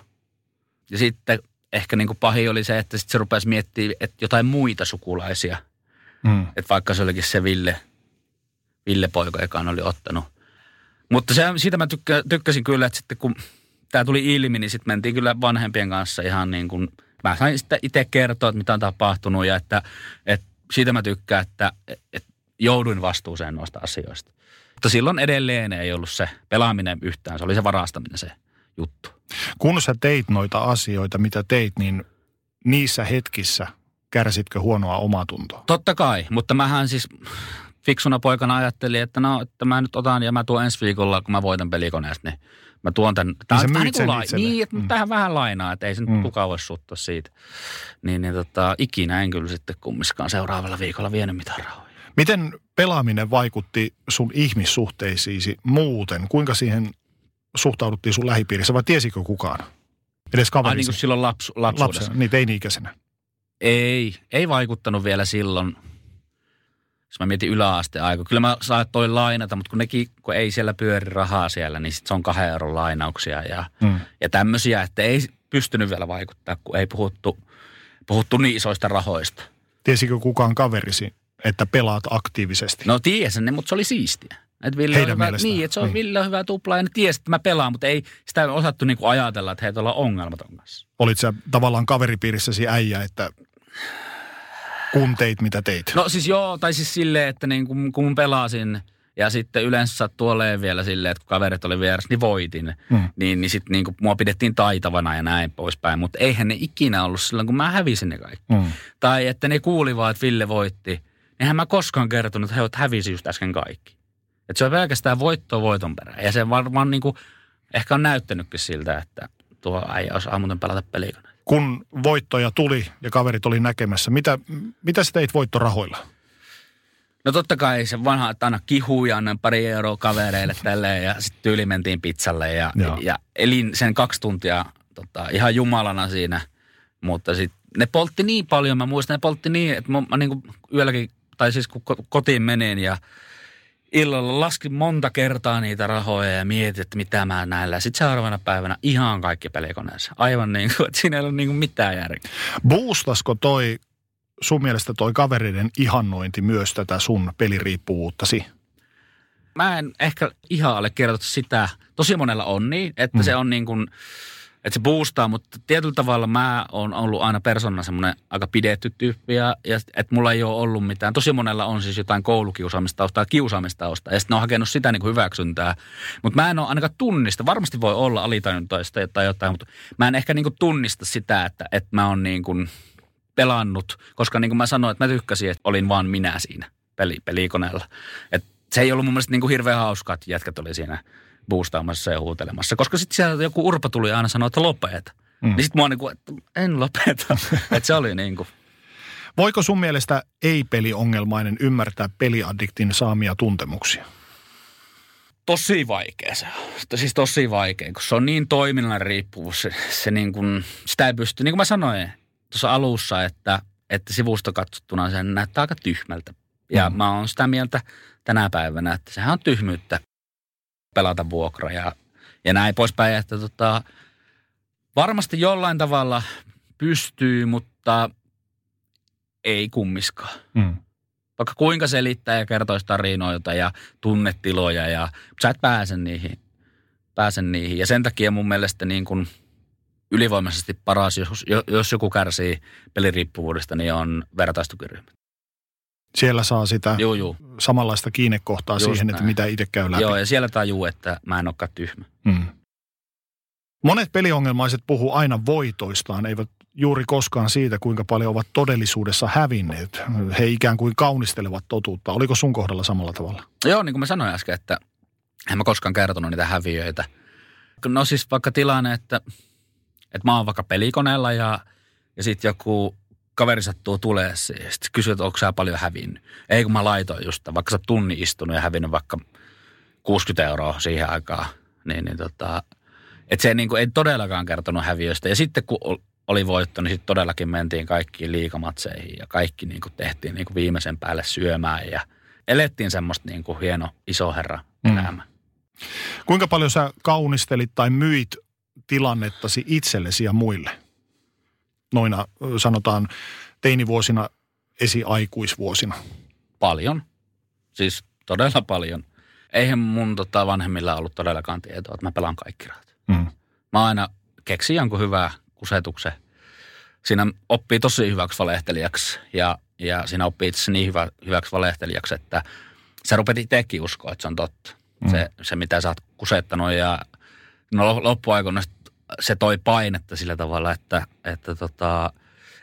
Ja sitten ehkä niin kuin pahin oli se, että sitten se rupesi miettimään, että jotain muita sukulaisia – Mm. että vaikka se olikin se Ville, Ville poika, joka oli ottanut. Mutta se, siitä mä tykkä, tykkäsin kyllä, että sitten kun tämä tuli ilmi, niin sitten mentiin kyllä vanhempien kanssa ihan niin kuin, mä sain sitten itse kertoa, että mitä on tapahtunut ja että, että siitä mä tykkään, että, että jouduin vastuuseen noista asioista. Mutta silloin edelleen ei ollut se pelaaminen yhtään, se oli se varastaminen se juttu. Kun sä teit noita asioita, mitä teit, niin niissä hetkissä kärsitkö huonoa omatuntoa? Totta kai, mutta mähän siis fiksuna poikana ajattelin, että no, että mä nyt otan ja mä tuon ensi viikolla, kun mä voitan pelikoneesta, niin mä tuon tän. Tää sä on vähän myyt sen lai-. Niin, että Mm. tähän vähän lainaa, että ei se nyt Mm. kukaan voi suuttua siitä. Niin, niin tota, ikinä en kyllä sitten kummiskaan seuraavalla viikolla vienyt mitään rahoja. Miten pelaaminen vaikutti sun ihmissuhteisiisi muuten? Kuinka siihen suhtauduttiin sun lähipiirissä vai tiesikö kukaan? Edes Ai kaverisi? niin kuin silloin lapsu, lapsuudessa. Lapsena, niin teini-ikäisenä. Ei, ei vaikuttanut vielä silloin, jos mä mietin yläasteaika. Kyllä mä saatoin lainata, mutta kun nekin, kun ei siellä pyöri rahaa siellä, niin sit se on kahden euron lainauksia ja, Mm. ja tämmöisiä, että ei pystynyt vielä vaikuttaa, kun ei puhuttu, puhuttu niin isoista rahoista. Tiesikö kukaan kaverisi, että pelaat aktiivisesti? No tiesin ne, mutta se oli siistiä. Et Ville Heidän on hyvä, niin, että se on niin. Ville on hyvä tupla ja ne tiesi, että mä pelaan, mutta ei sitä osattu niinku ajatella, että heitä ollaan ongelmaton kanssa. Olit sä tavallaan kaveripiirissäsi äijä, että kun teit mitä teit? No siis joo, tai siis silleen, että niin kun, kun pelasin ja sitten yleensä sattuu olemaan vielä silleen, että kun kaverit oli vieressä, niin voitin. Mm. Niin, niin sitten niin mua pidettiin taitavana ja näin poispäin. Mutta eihän ne ikinä ollut silloin, kun mä hävisin ne kaikki. Mm. Tai että ne kuuli vaan, että Ville voitti. Eihän mä koskaan kertonut, että he hävisi just äsken kaikki. Että se on pelkästään voittoa voiton perään. Ja se varmaan niin kuin, ehkä on näyttänytkin siltä, että tuo äijä osaa muuten pelata pelikone. Kun voittoja tuli ja kaverit oli näkemässä, mitä, mitä sä teit voittorahoilla? No totta kai se vanha, että aina kihuja, annan pari euroa kavereille tälleen ja sitten tyyli mentiin pizzalle ja, Joo. ja elin sen kaksi tuntia tota, ihan jumalana siinä. Mutta sitten ne poltti niin paljon, mä muistan, ne poltti niin, että mä, mä niin yölläkin, tai siis kun ko- kotiin menin ja illalla laskin monta kertaa niitä rahoja ja mietin, että mitä mä näillä. Sitten seuraavana päivänä ihan kaikki pelikoneessa. Aivan niin kuin, että siinä ei ole niin kuin mitään järkeä. Boostasko toi sun mielestä toi kavereiden ihannointi myös tätä sun peliriippuvuuttasi? mä en ehkä ihan allekirjoita sitä. Tosi monella on niin, että mm. se on niin kuin, että se boostaa, mutta tietyllä tavalla mä oon ollut aina persona semmoinen aika pidetty tyyppi ja, ja että mulla ei ole ollut mitään. Tosi monella on siis jotain koulukiusaamistaustaa, kiusaamistaustaa ja sitten on hakenut sitä niin kuin hyväksyntää. Mutta mä en ole ainakaan tunnista, varmasti voi olla alitajuntaista tai jotain, mutta mä en ehkä niin kuin tunnista sitä, että, että mä oon niin kuin pelannut, koska niin kuin mä sanoin, että mä tykkäsin, että olin vaan minä siinä peli, pelikoneella. Et se ei ollut mun mielestä niin kuin hirveän hauskaa, että jätkät oli siinä boostaamassa ja huutelemassa. Koska sitten siellä joku urpa tuli aina sanoa, että lopeta. Mm. Niin sitten oon niin kuin, että en lopeta. (laughs) että se oli niin kuin, Voiko sun mielestä ei-peliongelmainen ymmärtää peliaddiktin saamia tuntemuksia? tosi vaikea se on. Siis tosi vaikea, kun se on niin toiminnan riippuvuus. Se, se niin kuin, sitä ei pysty, niin kuin mä sanoin tuossa alussa, että, että sivusta katsottuna se näyttää aika tyhmältä. Ja mm. mä oon sitä mieltä tänä päivänä, että sehän on tyhmyyttä pelata vuokra ja, ja näin poispäin. Että tota, varmasti jollain tavalla pystyy, mutta ei kummiskaan. Mm. Vaikka kuinka selittää ja kertoisi tarinoita ja tunnetiloja, ja, mutta sä et pääse niihin, pääse niihin. Ja sen takia mun mielestä niin kuin ylivoimaisesti paras, jos, jos joku kärsii peliriippuvuudesta, niin on vertaistukiryhmä. Siellä saa sitä Joo, joo. samanlaista kiinnekohtaa Just siihen, että näin. mitä itse käy läpi. Joo, ja siellä tajuu, että mä en olekaan tyhmä. Mm. Monet peliongelmaiset puhuu aina voitoistaan, eivät juuri koskaan siitä, kuinka paljon ovat todellisuudessa hävinneet. He ikään kuin kaunistelevat totuutta. Oliko sun kohdalla samalla tavalla? Joo, niin kuin mä sanoin äsken, että en mä koskaan kertonut niitä häviöitä. No siis vaikka tilanne, että, että mä oon vaikka pelikoneella ja, ja sitten joku kaveri sattuu tulee siihen. Sitten kysyy, että onko sä paljon hävinnyt. Ei kun mä laitoin just, vaikka sä oot tunnin istunut ja hävinnyt vaikka 60 euroa siihen aikaan. Niin, niin tota, että se niin kuin, ei todellakaan kertonut häviöistä. Ja sitten kun ol- oli voitto, niin sitten todellakin mentiin kaikkiin liikamatseihin ja kaikki niin kuin tehtiin niin kuin viimeisen päälle syömään ja elettiin semmoista niin kuin hieno iso herra Mm. elämä. Kuinka paljon sä kaunistelit tai myit tilannettasi itsellesi ja muille? Noina sanotaan teinivuosina, esiaikuisvuosina. Paljon. Siis todella paljon. Eihän mun tota, vanhemmilla ollut todellakaan tietoa, että mä pelaan kaikki rahat. Mm. Mä aina keksin jonkun hyvää kusetuksen. Siinä oppii tosi hyväksi valehtelijaksi ja, ja siinä oppii itse niin hyvä, hyväksi valehtelijaksi, että sä rupet itsekin uskoa, että se on totta. Mm. Se, se, mitä sä oot kusettanut ja no, loppuaikoina se toi painetta sillä tavalla, että, että tota,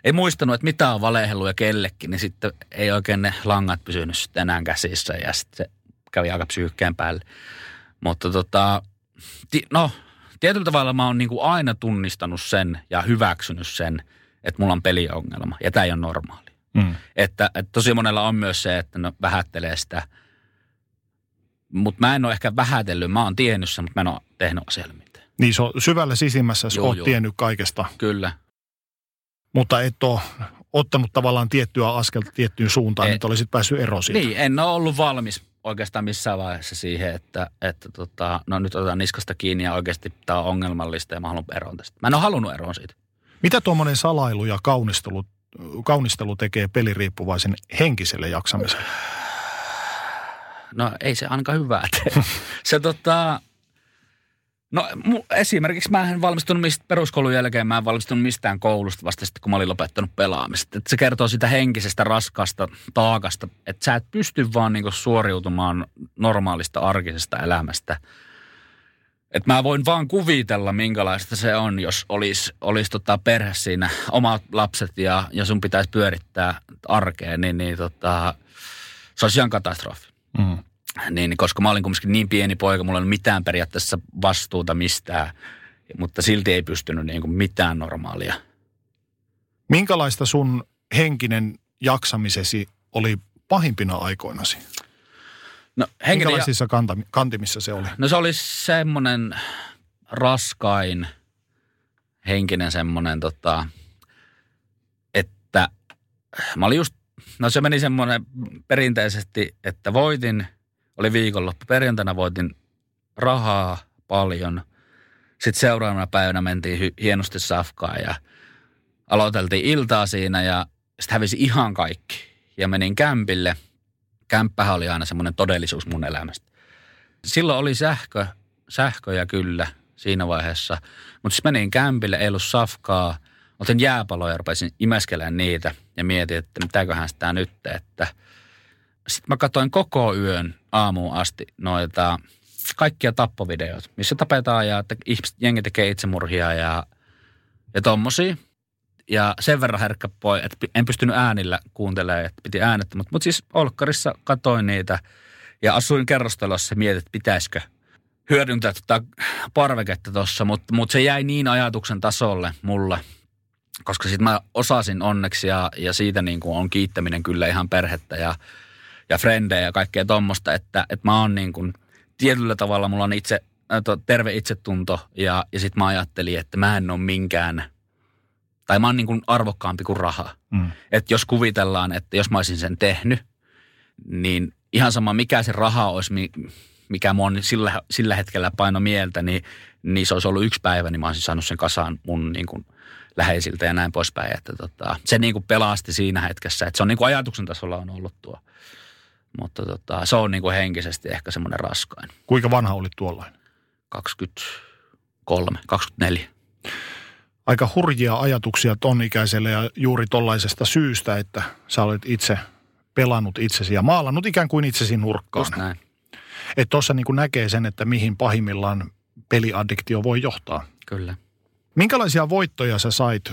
ei muistanut, että mitä on valehellut ja kellekin, niin sitten ei oikein ne langat pysynyt sitten enää käsissä ja sitten se kävi aika psyykkään päälle. Mutta tota, ti, no, tietyllä tavalla mä oon niinku aina tunnistanut sen ja hyväksynyt sen, että mulla on peliongelma ja tämä ei ole normaali. Mm. Että, että tosi monella on myös se, että no vähättelee sitä. Mutta mä en ole ehkä vähätellyt, mä oon tiennyt sen, mutta mä en ole tehnyt asialle mitään. Niin se on syvällä sisimmässä, Joo, oot joo. tiennyt kaikesta, Kyllä. mutta et ole ottanut tavallaan tiettyä askelta tiettyyn suuntaan, että olisit päässyt eroon siitä. Niin, en ole ollut valmis oikeastaan missään vaiheessa siihen, että, että tota, no nyt otetaan niskasta kiinni ja oikeasti tämä on ongelmallista ja mä haluan eroon tästä. Mä en ole halunnut eroon siitä. Mitä tuommoinen salailu ja kaunistelu, kaunistelu tekee peliriippuvaisen henkiselle jaksamiselle? No ei se ainakaan hyvää tee. (laughs) se tota, no esimerkiksi mä en valmistunut mistä, peruskoulun jälkeen, mä en valmistunut mistään koulusta vasta sitten, kun mä olin lopettanut pelaamista. Et se kertoo sitä henkisestä raskasta taakasta, että sä et pysty vaan niinku suoriutumaan normaalista arkisesta elämästä. Et mä voin vaan kuvitella, minkälaista se on, jos olisi olis tota perhe siinä, omat lapset ja, ja sun pitäisi pyörittää arkeen, niin, niin tota, se olisi ihan katastrofi. Mm. Niin, niin, koska mä olin kumminkin niin pieni poika, mulla ei ollut mitään periaatteessa vastuuta mistään. mutta silti ei pystynyt niin kuin mitään normaalia. Minkälaista sun henkinen jaksamisesi oli pahimpina aikoinasi? No, henkinen ja- Minkälaisissa kanta- kantimissa se oli? No se oli semmoinen raskain henkinen semmoinen tota, että mä olin just, no se meni semmoinen perinteisesti, että voitin, oli viikonloppu, perjantaina voitin rahaa paljon. Sitten seuraavana päivänä mentiin hienosti safkaan ja aloiteltiin iltaa siinä ja sitten hävisi ihan kaikki. Ja menin kämpille. Kämppähän oli aina semmoinen todellisuus mun elämästä silloin oli sähkö, sähköjä kyllä siinä vaiheessa. Mutta siis menin kämpille, ei ollut safkaa. Otin jääpaloja ja rupesin niitä ja mietin, että mitäköhän sitä nyt, että sitten mä katsoin koko yön aamuun asti noita kaikkia tappovideoita, missä tapetaan ja että ihmiset, jengi tekee itsemurhia ja, ja tommosia. Ja sen verran herkkä poi, että en pystynyt äänillä kuuntelemaan, että piti äänettä. Mutta mut siis Olkkarissa katoin niitä ja asuin kerrostalossa ja mietin, että pitäisikö hyödyntää tota parveketta tuossa. Mutta mut se jäi niin ajatuksen tasolle mulle, koska sitten mä osasin onneksi ja, ja siitä niin kuin on kiittäminen kyllä ihan perhettä ja, ja frendejä ja kaikkea tuommoista, että, että mä oon niin kuin tietyllä tavalla, mulla on itse, äh, terve itsetunto ja, ja sitten mä ajattelin, että mä en ole minkään, tai mä oon niin kuin arvokkaampi kuin raha. Mm. Että jos kuvitellaan, että jos mä olisin sen tehnyt, niin ihan sama mikä se raha olisi, mi- mikä mua on sillä, sillä hetkellä paino mieltä, niin, niin se olisi ollut yksi päivä, niin mä olisin saanut sen kasaan mun niin kuin läheisiltä ja näin poispäin. Että tota, se niin kuin pelasti siinä hetkessä, että se on niin kuin ajatuksen tasolla on ollut tuo. Mutta tota, se on niin kuin henkisesti ehkä semmoinen raskain. Kuinka vanha olit tuollain? 23, 24. Aika hurjia ajatuksia ton ikäiselle ja juuri tollaisesta syystä, että sä olet itse pelannut itsesi ja maalannut ikään kuin itsesi nurkkaan. Just näin. Että tuossa niin näkee sen, että mihin pahimmillaan peliaddiktio voi johtaa. Kyllä. Minkälaisia voittoja sä sait,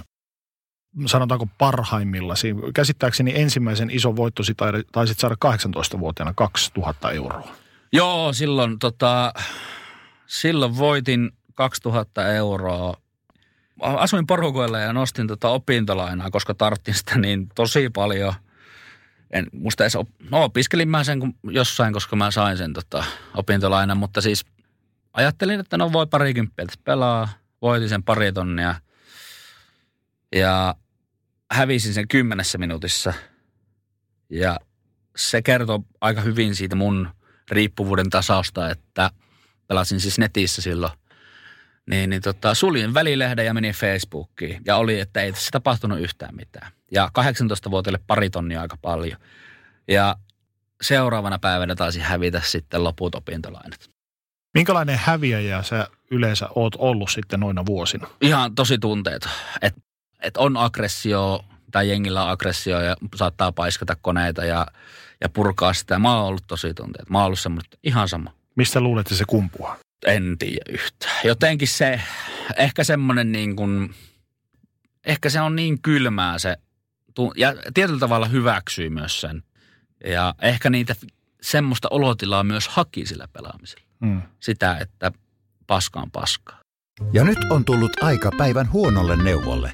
sanotaanko parhaimmillasi? Käsittääkseni ensimmäisen ison voittosi tai- taisit saada 18-vuotiaana 2000 euroa. Joo, silloin, tota, silloin voitin 2000 euroa. Asuin porukoilla ja nostin tota opintolainaa, koska tarttin sitä niin tosi paljon. En, musta edes, op, no opiskelin mä sen jossain, koska mä sain sen tota, opintolainan, mutta siis ajattelin, että no voi parikymppiä pelaa. Voitin sen pari tonnia ja hävisin sen kymmenessä minuutissa. Ja se kertoo aika hyvin siitä mun riippuvuuden tasausta, että pelasin siis netissä silloin. Niin, niin tota, suljin välilehden ja menin Facebookiin. Ja oli, että ei tässä tapahtunut yhtään mitään. Ja 18-vuotiaille pari tonnia aika paljon. Ja seuraavana päivänä taisi hävitä sitten loput opintolainat. Minkälainen häviäjä sä yleensä oot ollut sitten noina vuosina? Ihan tosi tunteet. Että et on aggressio tai jengillä on aggressio ja saattaa paiskata koneita ja, ja purkaa sitä. Mä oon ollut tosi tunteet. Mä oon ollut semmoinen, että ihan sama. Mistä luulet, että se kumpuaa? En tiedä yhtään. Jotenkin se, ehkä semmoinen niin kuin, ehkä se on niin kylmää se, ja tietyllä tavalla hyväksyy myös sen. Ja ehkä niitä semmoista olotilaa myös haki sillä pelaamisella. Mm. Sitä, että paska on paskaa. Ja nyt on tullut aika päivän huonolle neuvolle.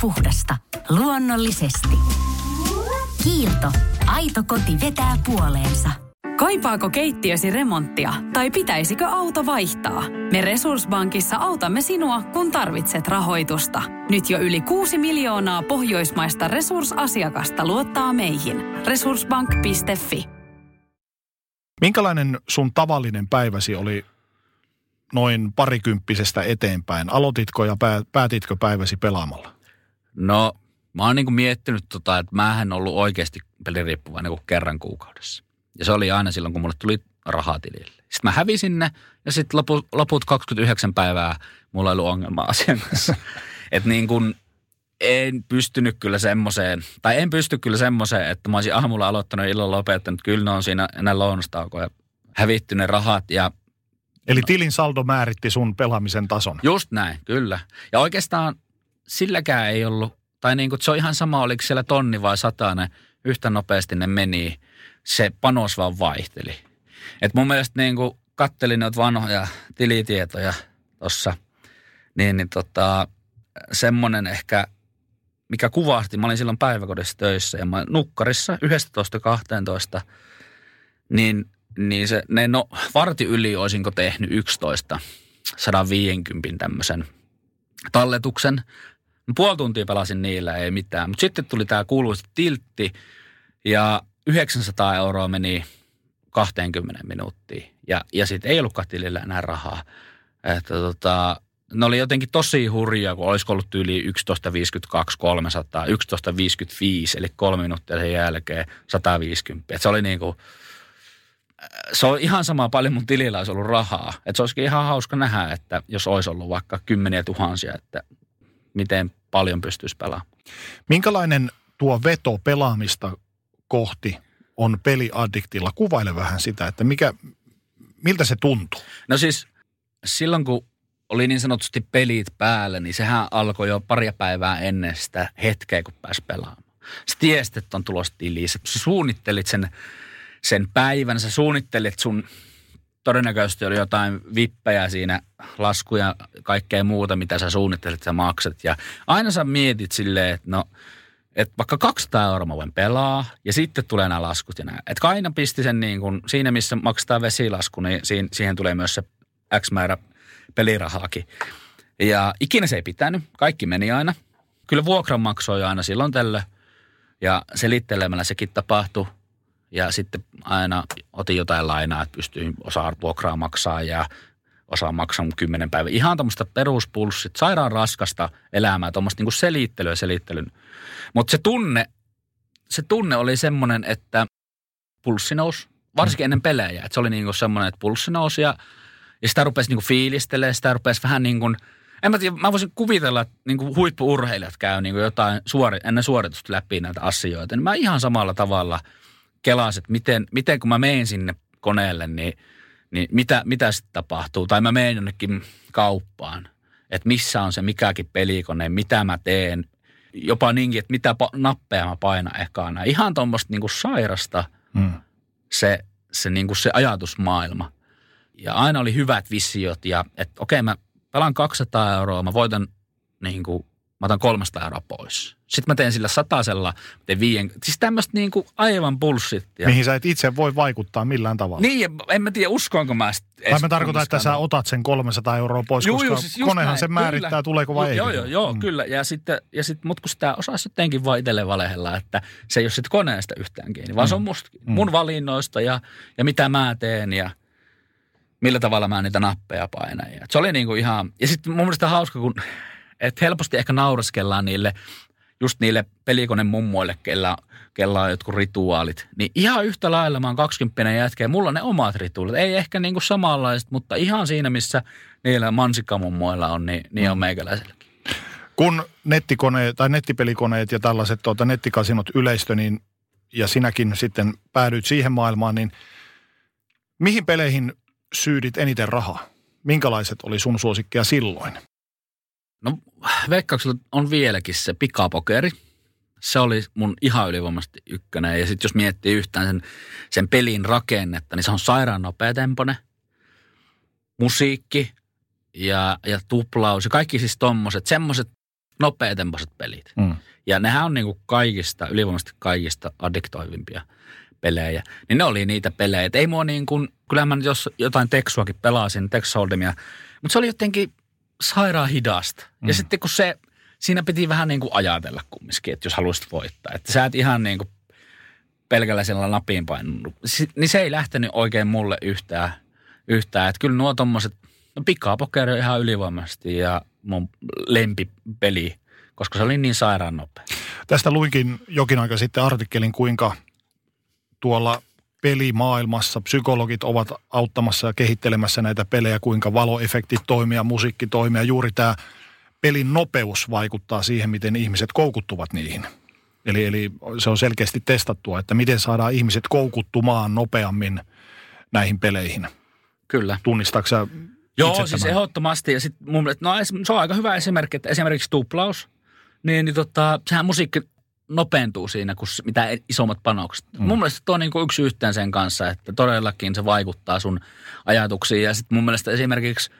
Puhdasta. Luonnollisesti. Kiilto. Aito koti vetää puoleensa. Kaipaako keittiösi remonttia tai pitäisikö auto vaihtaa? Me Resurssbankissa autamme sinua, kun tarvitset rahoitusta. Nyt jo yli 6 miljoonaa pohjoismaista resursasiakasta luottaa meihin. Resurssbank.fi Minkälainen sun tavallinen päiväsi oli noin parikymppisestä eteenpäin? Aloititko ja pää- päätitkö päiväsi pelaamalla? No, mä oon niinku miettinyt tota, että mä en ollut oikeasti peliriippuvainen kuin kerran kuukaudessa. Ja se oli aina silloin, kun mulle tuli rahaa tilille. Sitten mä hävisin ne ja sitten loput, loput 29 päivää mulla ei ollut ongelmaa (laughs) asian kanssa. että niin kuin en pystynyt kyllä semmoiseen, tai en pysty kyllä semmoiseen, että mä olisin aamulla aloittanut illan lopettanut. Kyllä ne on siinä enää lounastaukoja hävitty ne rahat ja Eli tilin saldo määritti sun pelaamisen tason. Just näin, kyllä. Ja oikeastaan silläkään ei ollut, tai niin kuin, se on ihan sama, oliko siellä tonni vai satainen, yhtä nopeasti ne meni, se panos vaan vaihteli. Et mun mielestä niin kuin kattelin noita vanhoja tilitietoja tuossa, niin, niin tota, semmoinen ehkä, mikä kuvasti, mä olin silloin päiväkodissa töissä ja mä nukkarissa 11-12, niin niin se, ne no, varti yli olisinko tehnyt 11 150 tämmöisen talletuksen. Puoli tuntia pelasin niillä, ei mitään. Mutta sitten tuli tämä kuuluisa tiltti ja 900 euroa meni 20 minuuttiin. Ja, ja sitten ei ollutkaan tilillä enää rahaa. Että tota, ne oli jotenkin tosi hurjaa, kun olisiko ollut yli 11.52 300, 11.55, eli kolme minuuttia sen jälkeen 150. Et se oli niin kuin, se on ihan sama paljon mun tilillä olisi ollut rahaa. Että se olisikin ihan hauska nähdä, että jos olisi ollut vaikka kymmeniä tuhansia, että miten paljon pystyisi pelaamaan. Minkälainen tuo veto pelaamista kohti on peliaddiktilla? Kuvaile vähän sitä, että mikä, miltä se tuntuu? No siis silloin, kun oli niin sanotusti pelit päällä, niin sehän alkoi jo paria päivää ennen sitä hetkeä, kun pääsi pelaamaan. Sä tiesit, että on tulossa tili. Sä suunnittelit sen sen päivän. Sä suunnittelit sun, todennäköisesti oli jotain vippejä siinä, laskuja, kaikkea muuta, mitä sä suunnittelit, sä maksat. Ja aina sä mietit silleen, että no, että vaikka 200 euroa mä voin pelaa ja sitten tulee nämä laskut ja nämä. Että aina pisti sen niin kuin, siinä missä maksetaan vesilasku, niin siihen, siihen tulee myös se X määrä pelirahaakin. Ja ikinä se ei pitänyt, kaikki meni aina. Kyllä vuokran maksoi aina silloin tällöin ja selittelemällä sekin tapahtui. Ja sitten aina otin jotain lainaa, että pystyin osaa vuokraa maksaa ja osaa maksaa kymmenen päivää. Ihan tämmöistä peruspulssit, sairaan raskasta elämää, tuommoista niin selittelyä selittelyn. Mutta se tunne, se tunne oli semmoinen, että pulssi nousi, varsinkin ennen pelejä. Että se oli niin semmoinen, että pulssi nousi ja, ja sitä rupesi niin fiilistelemään, sitä rupesi vähän niin kuin, en mä tiedä, mä voisin kuvitella, että niin huippuurheilijat käy niin jotain suori, ennen suoritusta läpi näitä asioita. Niin mä ihan samalla tavalla – kelasin, että miten, miten kun mä menen sinne koneelle, niin, niin mitä, mitä sitten tapahtuu. Tai mä menen jonnekin kauppaan, että missä on se mikäkin pelikone, mitä mä teen. Jopa niinkin, että mitä pa- nappeja mä painan ekana. Ihan tuommoista niinku sairasta hmm. se, se, niinku se ajatusmaailma. Ja aina oli hyvät visiot ja että okei mä pelaan 200 euroa, mä voitan niin kuin mä otan 300 euroa pois. Sitten mä teen sillä satasella, teen viien, siis tämmöistä niin kuin aivan bullshittia. Mihin sä et itse voi vaikuttaa millään tavalla. Niin, en mä tiedä uskoinko mä Tai mä tarkoitan, että sä otat sen 300 euroa pois, juu, koska juu, siis konehan näin, se määrittää, kyllä. tuleeko vai ei. Joo, joo, joo mm. kyllä. Ja sitten, ja sitten mut kun sitä osaa jotenkin vaan itselle valehella, että se ei ole sitten koneesta yhtään kiinni, vaan mm. se on musta, mm. mun valinnoista ja, ja mitä mä teen ja millä tavalla mä niitä nappeja painan. Ja se oli niin kuin ihan, ja sitten mun mielestä hauska, kun että helposti ehkä nauraskellaan niille, just niille pelikone mummoille, kella, kella on jotkut rituaalit. Niin ihan yhtä lailla mä oon 20 jätkä mulla on ne omat rituaalit. Ei ehkä niinku samanlaiset, mutta ihan siinä, missä niillä mansikkamummoilla on, niin, niin on mm. meikäläiselläkin. Kun nettikoneet tai nettipelikoneet ja tällaiset tuota, nettikasinot yleistö, niin, ja sinäkin sitten päädyit siihen maailmaan, niin mihin peleihin syydit eniten rahaa? Minkälaiset oli sun suosikkia silloin? No veikkauksella on vieläkin se pikapokeri. Se oli mun ihan ylivoimaisesti ykkönen. Ja sitten jos miettii yhtään sen, sen pelin rakennetta, niin se on sairaan nopeatempoinen. Musiikki ja, ja tuplaus ja kaikki siis tommoset, semmoset nopeatempoiset pelit. Mm. Ja nehän on niinku kaikista, ylivoimaisesti kaikista addiktoivimpia pelejä. Niin ne oli niitä pelejä. Et ei mua niin kuin, kyllä mä jos jotain teksuakin pelasin, Tex Hold'emia, mutta se oli jotenkin sairaan hidasta. Mm. Ja sitten kun se, siinä piti vähän niin kuin ajatella kumminkin, että jos haluaisit voittaa. Että sä et ihan niin kuin pelkällä sillä napin painunut. Niin se ei lähtenyt oikein mulle yhtään. yhtään. Että kyllä nuo tommoset, no pikapokeri on ihan ylivoimaisesti ja mun lempipeli, koska se oli niin sairaan nopea. Tästä luinkin jokin aika sitten artikkelin, kuinka tuolla pelimaailmassa. Psykologit ovat auttamassa ja kehittelemässä näitä pelejä, kuinka valoefektit toimia, musiikki toimia. Juuri tämä pelin nopeus vaikuttaa siihen, miten ihmiset koukuttuvat niihin. Eli, eli se on selkeästi testattua, että miten saadaan ihmiset koukuttumaan nopeammin näihin peleihin. Kyllä. Tunnistaako sä Joo, itse siis tämän? ehdottomasti. Ja sit mun mielestä, no se on aika hyvä esimerkki, että esimerkiksi tuplaus, niin, niin tota, sehän musiikki nopeentuu siinä, kun mitä isommat panokset. Mm. Mun mielestä tuo on niin kuin yksi yhteen sen kanssa, että todellakin se vaikuttaa sun ajatuksiin. Ja sitten mun mielestä esimerkiksi,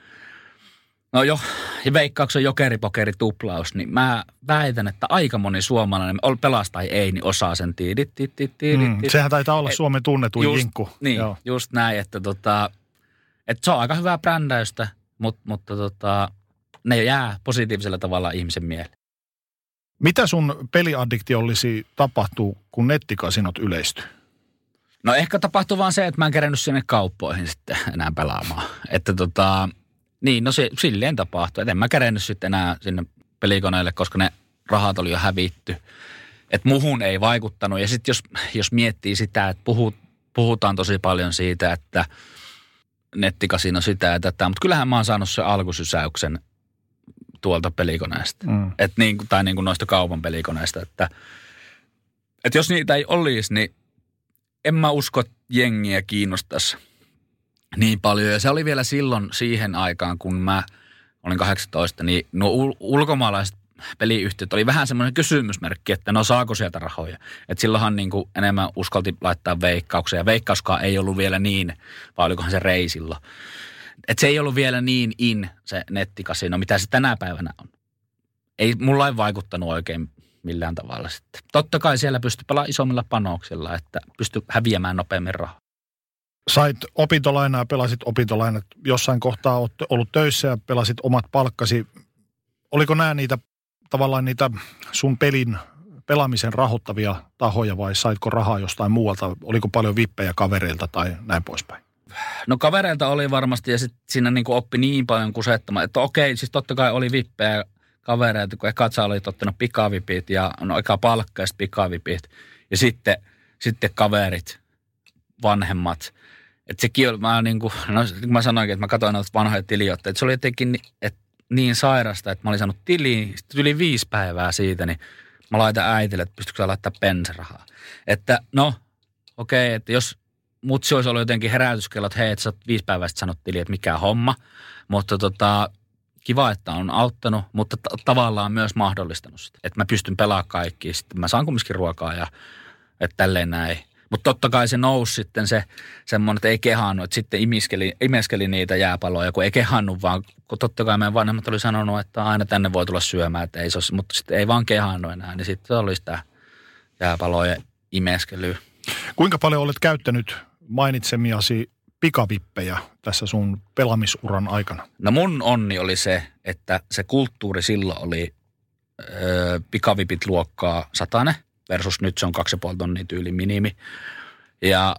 no jo, ja veikkauksen jokeripokeri tuplaus, niin mä väitän, että aika moni suomalainen, pelas tai ei, niin osaa sen tiidit, tiidit, tiidit, Mm, sehän taitaa olla Et- Suomen tunnetuin just, jinkku. Niin, Joo. Just näin, että tota, että se on aika hyvää brändäystä, mutta, mutta tota, ne jää positiivisella tavalla ihmisen mieleen. Mitä sun peliaddiktiolisi tapahtuu, kun nettikasinot yleistyy? No ehkä tapahtuu vaan se, että mä en kerännyt sinne kauppoihin sitten enää pelaamaan. Että tota, niin no se, silleen tapahtuu. Että en mä kerännyt sitten enää sinne pelikoneelle, koska ne rahat oli jo hävitty. Että muhun ei vaikuttanut. Ja sitten jos, jos miettii sitä, että puhut, puhutaan tosi paljon siitä, että nettikasino sitä ja tätä. Mutta kyllähän mä oon saanut sen alkusysäyksen tuolta pelikoneesta. Mm. Et niin, tai niin kuin noista kaupan pelikoneista, että, että jos niitä ei olisi, niin en mä usko, että jengiä kiinnostaisi niin paljon. Ja se oli vielä silloin siihen aikaan, kun mä olin 18, niin nuo ul- ulkomaalaiset peliyhtiöt oli vähän semmoinen kysymysmerkki, että no saako sieltä rahoja. Että silloinhan niin kuin enemmän uskalti laittaa veikkauksia. Ja veikkauskaan ei ollut vielä niin, vai olikohan se reisillä. Että se ei ollut vielä niin in se nettikasino, mitä se tänä päivänä on. Ei, mulla ei vaikuttanut oikein millään tavalla sitten. Totta kai siellä pystyi pelaamaan isommilla panoksilla, että pystyi häviämään nopeammin rahaa. Sait opintolainaa pelasit opintolainat. Jossain kohtaa olet ollut töissä ja pelasit omat palkkasi. Oliko nämä niitä tavallaan niitä sun pelin pelaamisen rahoittavia tahoja vai saitko rahaa jostain muualta? Oliko paljon vippejä kavereilta tai näin poispäin? No kavereilta oli varmasti ja sitten siinä niin oppi niin paljon kusettamaan, että okei, siis totta kai oli vippejä kavereita, kun eka sä olit ottanut pikavipit ja no eka palkka ja pikavipit. Ja sitten, sitten kaverit, vanhemmat. Että sekin oli, mä niin kuin, no kun mä sanoinkin, että mä katsoin noita vanhoja tiliotteita, se oli jotenkin että niin sairasta, että mä olin saanut tiliin, sitten yli viisi päivää siitä, niin mä laitan äitille, että pystytkö sä laittaa bensarahaa. Että no, okei, että jos mutsi olisi ollut jotenkin herätyskello, että hei, että sä viisi päivää sitten sanot tiliin, että mikä homma. Mutta tota, kiva, että on auttanut, mutta t- tavallaan myös mahdollistanut sitä. Että mä pystyn pelaamaan kaikki, sitten mä saan kumminkin ruokaa ja että tälleen näin. Mutta totta kai se nousi sitten se semmoinen, että ei kehannut, että sitten imeskeli, imeskeli niitä jääpaloja, kun ei kehannut, vaan kun totta kai meidän vanhemmat oli sanonut, että aina tänne voi tulla syömään, että ei se olisi, mutta sitten ei vaan kehannut enää, niin sitten se oli sitä jääpaloja imeskelyä. Kuinka paljon olet käyttänyt mainitsemiasi pikavippejä tässä sun pelaamisuran aikana? No mun onni oli se, että se kulttuuri silloin oli ö, pikavipit luokkaa satane versus nyt se on 2,5 tonnia tyyli minimi. Ja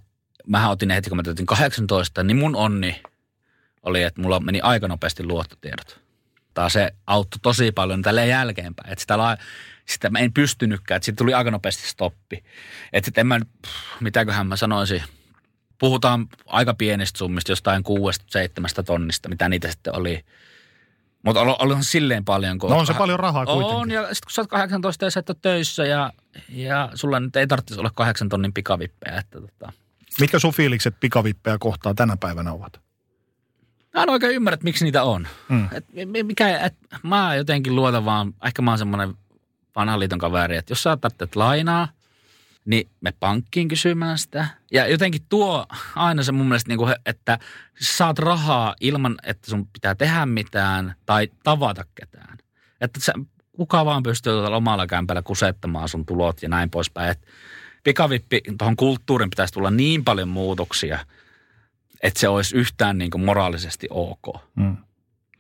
mähän otin ne heti, kun mä täytin 18, niin mun onni oli, että mulla meni aika nopeasti luottotiedot. Tai se auttoi tosi paljon tälle jälkeenpäin. Että sitä, la- sitä mä en pystynytkään, että siitä tuli aika nopeasti stoppi. Että sitten en mä pff, mitäköhän mä sanoisin, puhutaan aika pienistä summista, jostain kuudesta, seitsemästä tonnista, mitä niitä sitten oli. Mutta oli, olihan silleen paljon. Kun No on se paljon rahaa kuitenkin. On, ja sitten kun sä oot 18 ja sä et ole töissä ja, ja sulla nyt ei tarvitsisi olla kahdeksan tonnin pikavippejä. Että tota. Mitkä sun fiilikset pikavippejä kohtaan tänä päivänä ovat? Mä en oikein ymmärrä, että miksi niitä on. Mm. Et, mi- mikä, et, mä jotenkin luotan vaan, ehkä mä oon semmoinen vanhan liiton kaveri, että jos sä tarvitset lainaa, niin me pankkiin kysymään sitä. Ja jotenkin tuo aina se mun mielestä, niin kuin, että saat rahaa ilman, että sun pitää tehdä mitään tai tavata ketään. Että sä, kuka vaan pystyy tuolla omalla kämpällä kusettamaan sun tulot ja näin poispäin. Et pikavippi, tuohon kulttuurin pitäisi tulla niin paljon muutoksia, että se olisi yhtään niin kuin moraalisesti ok. Mm.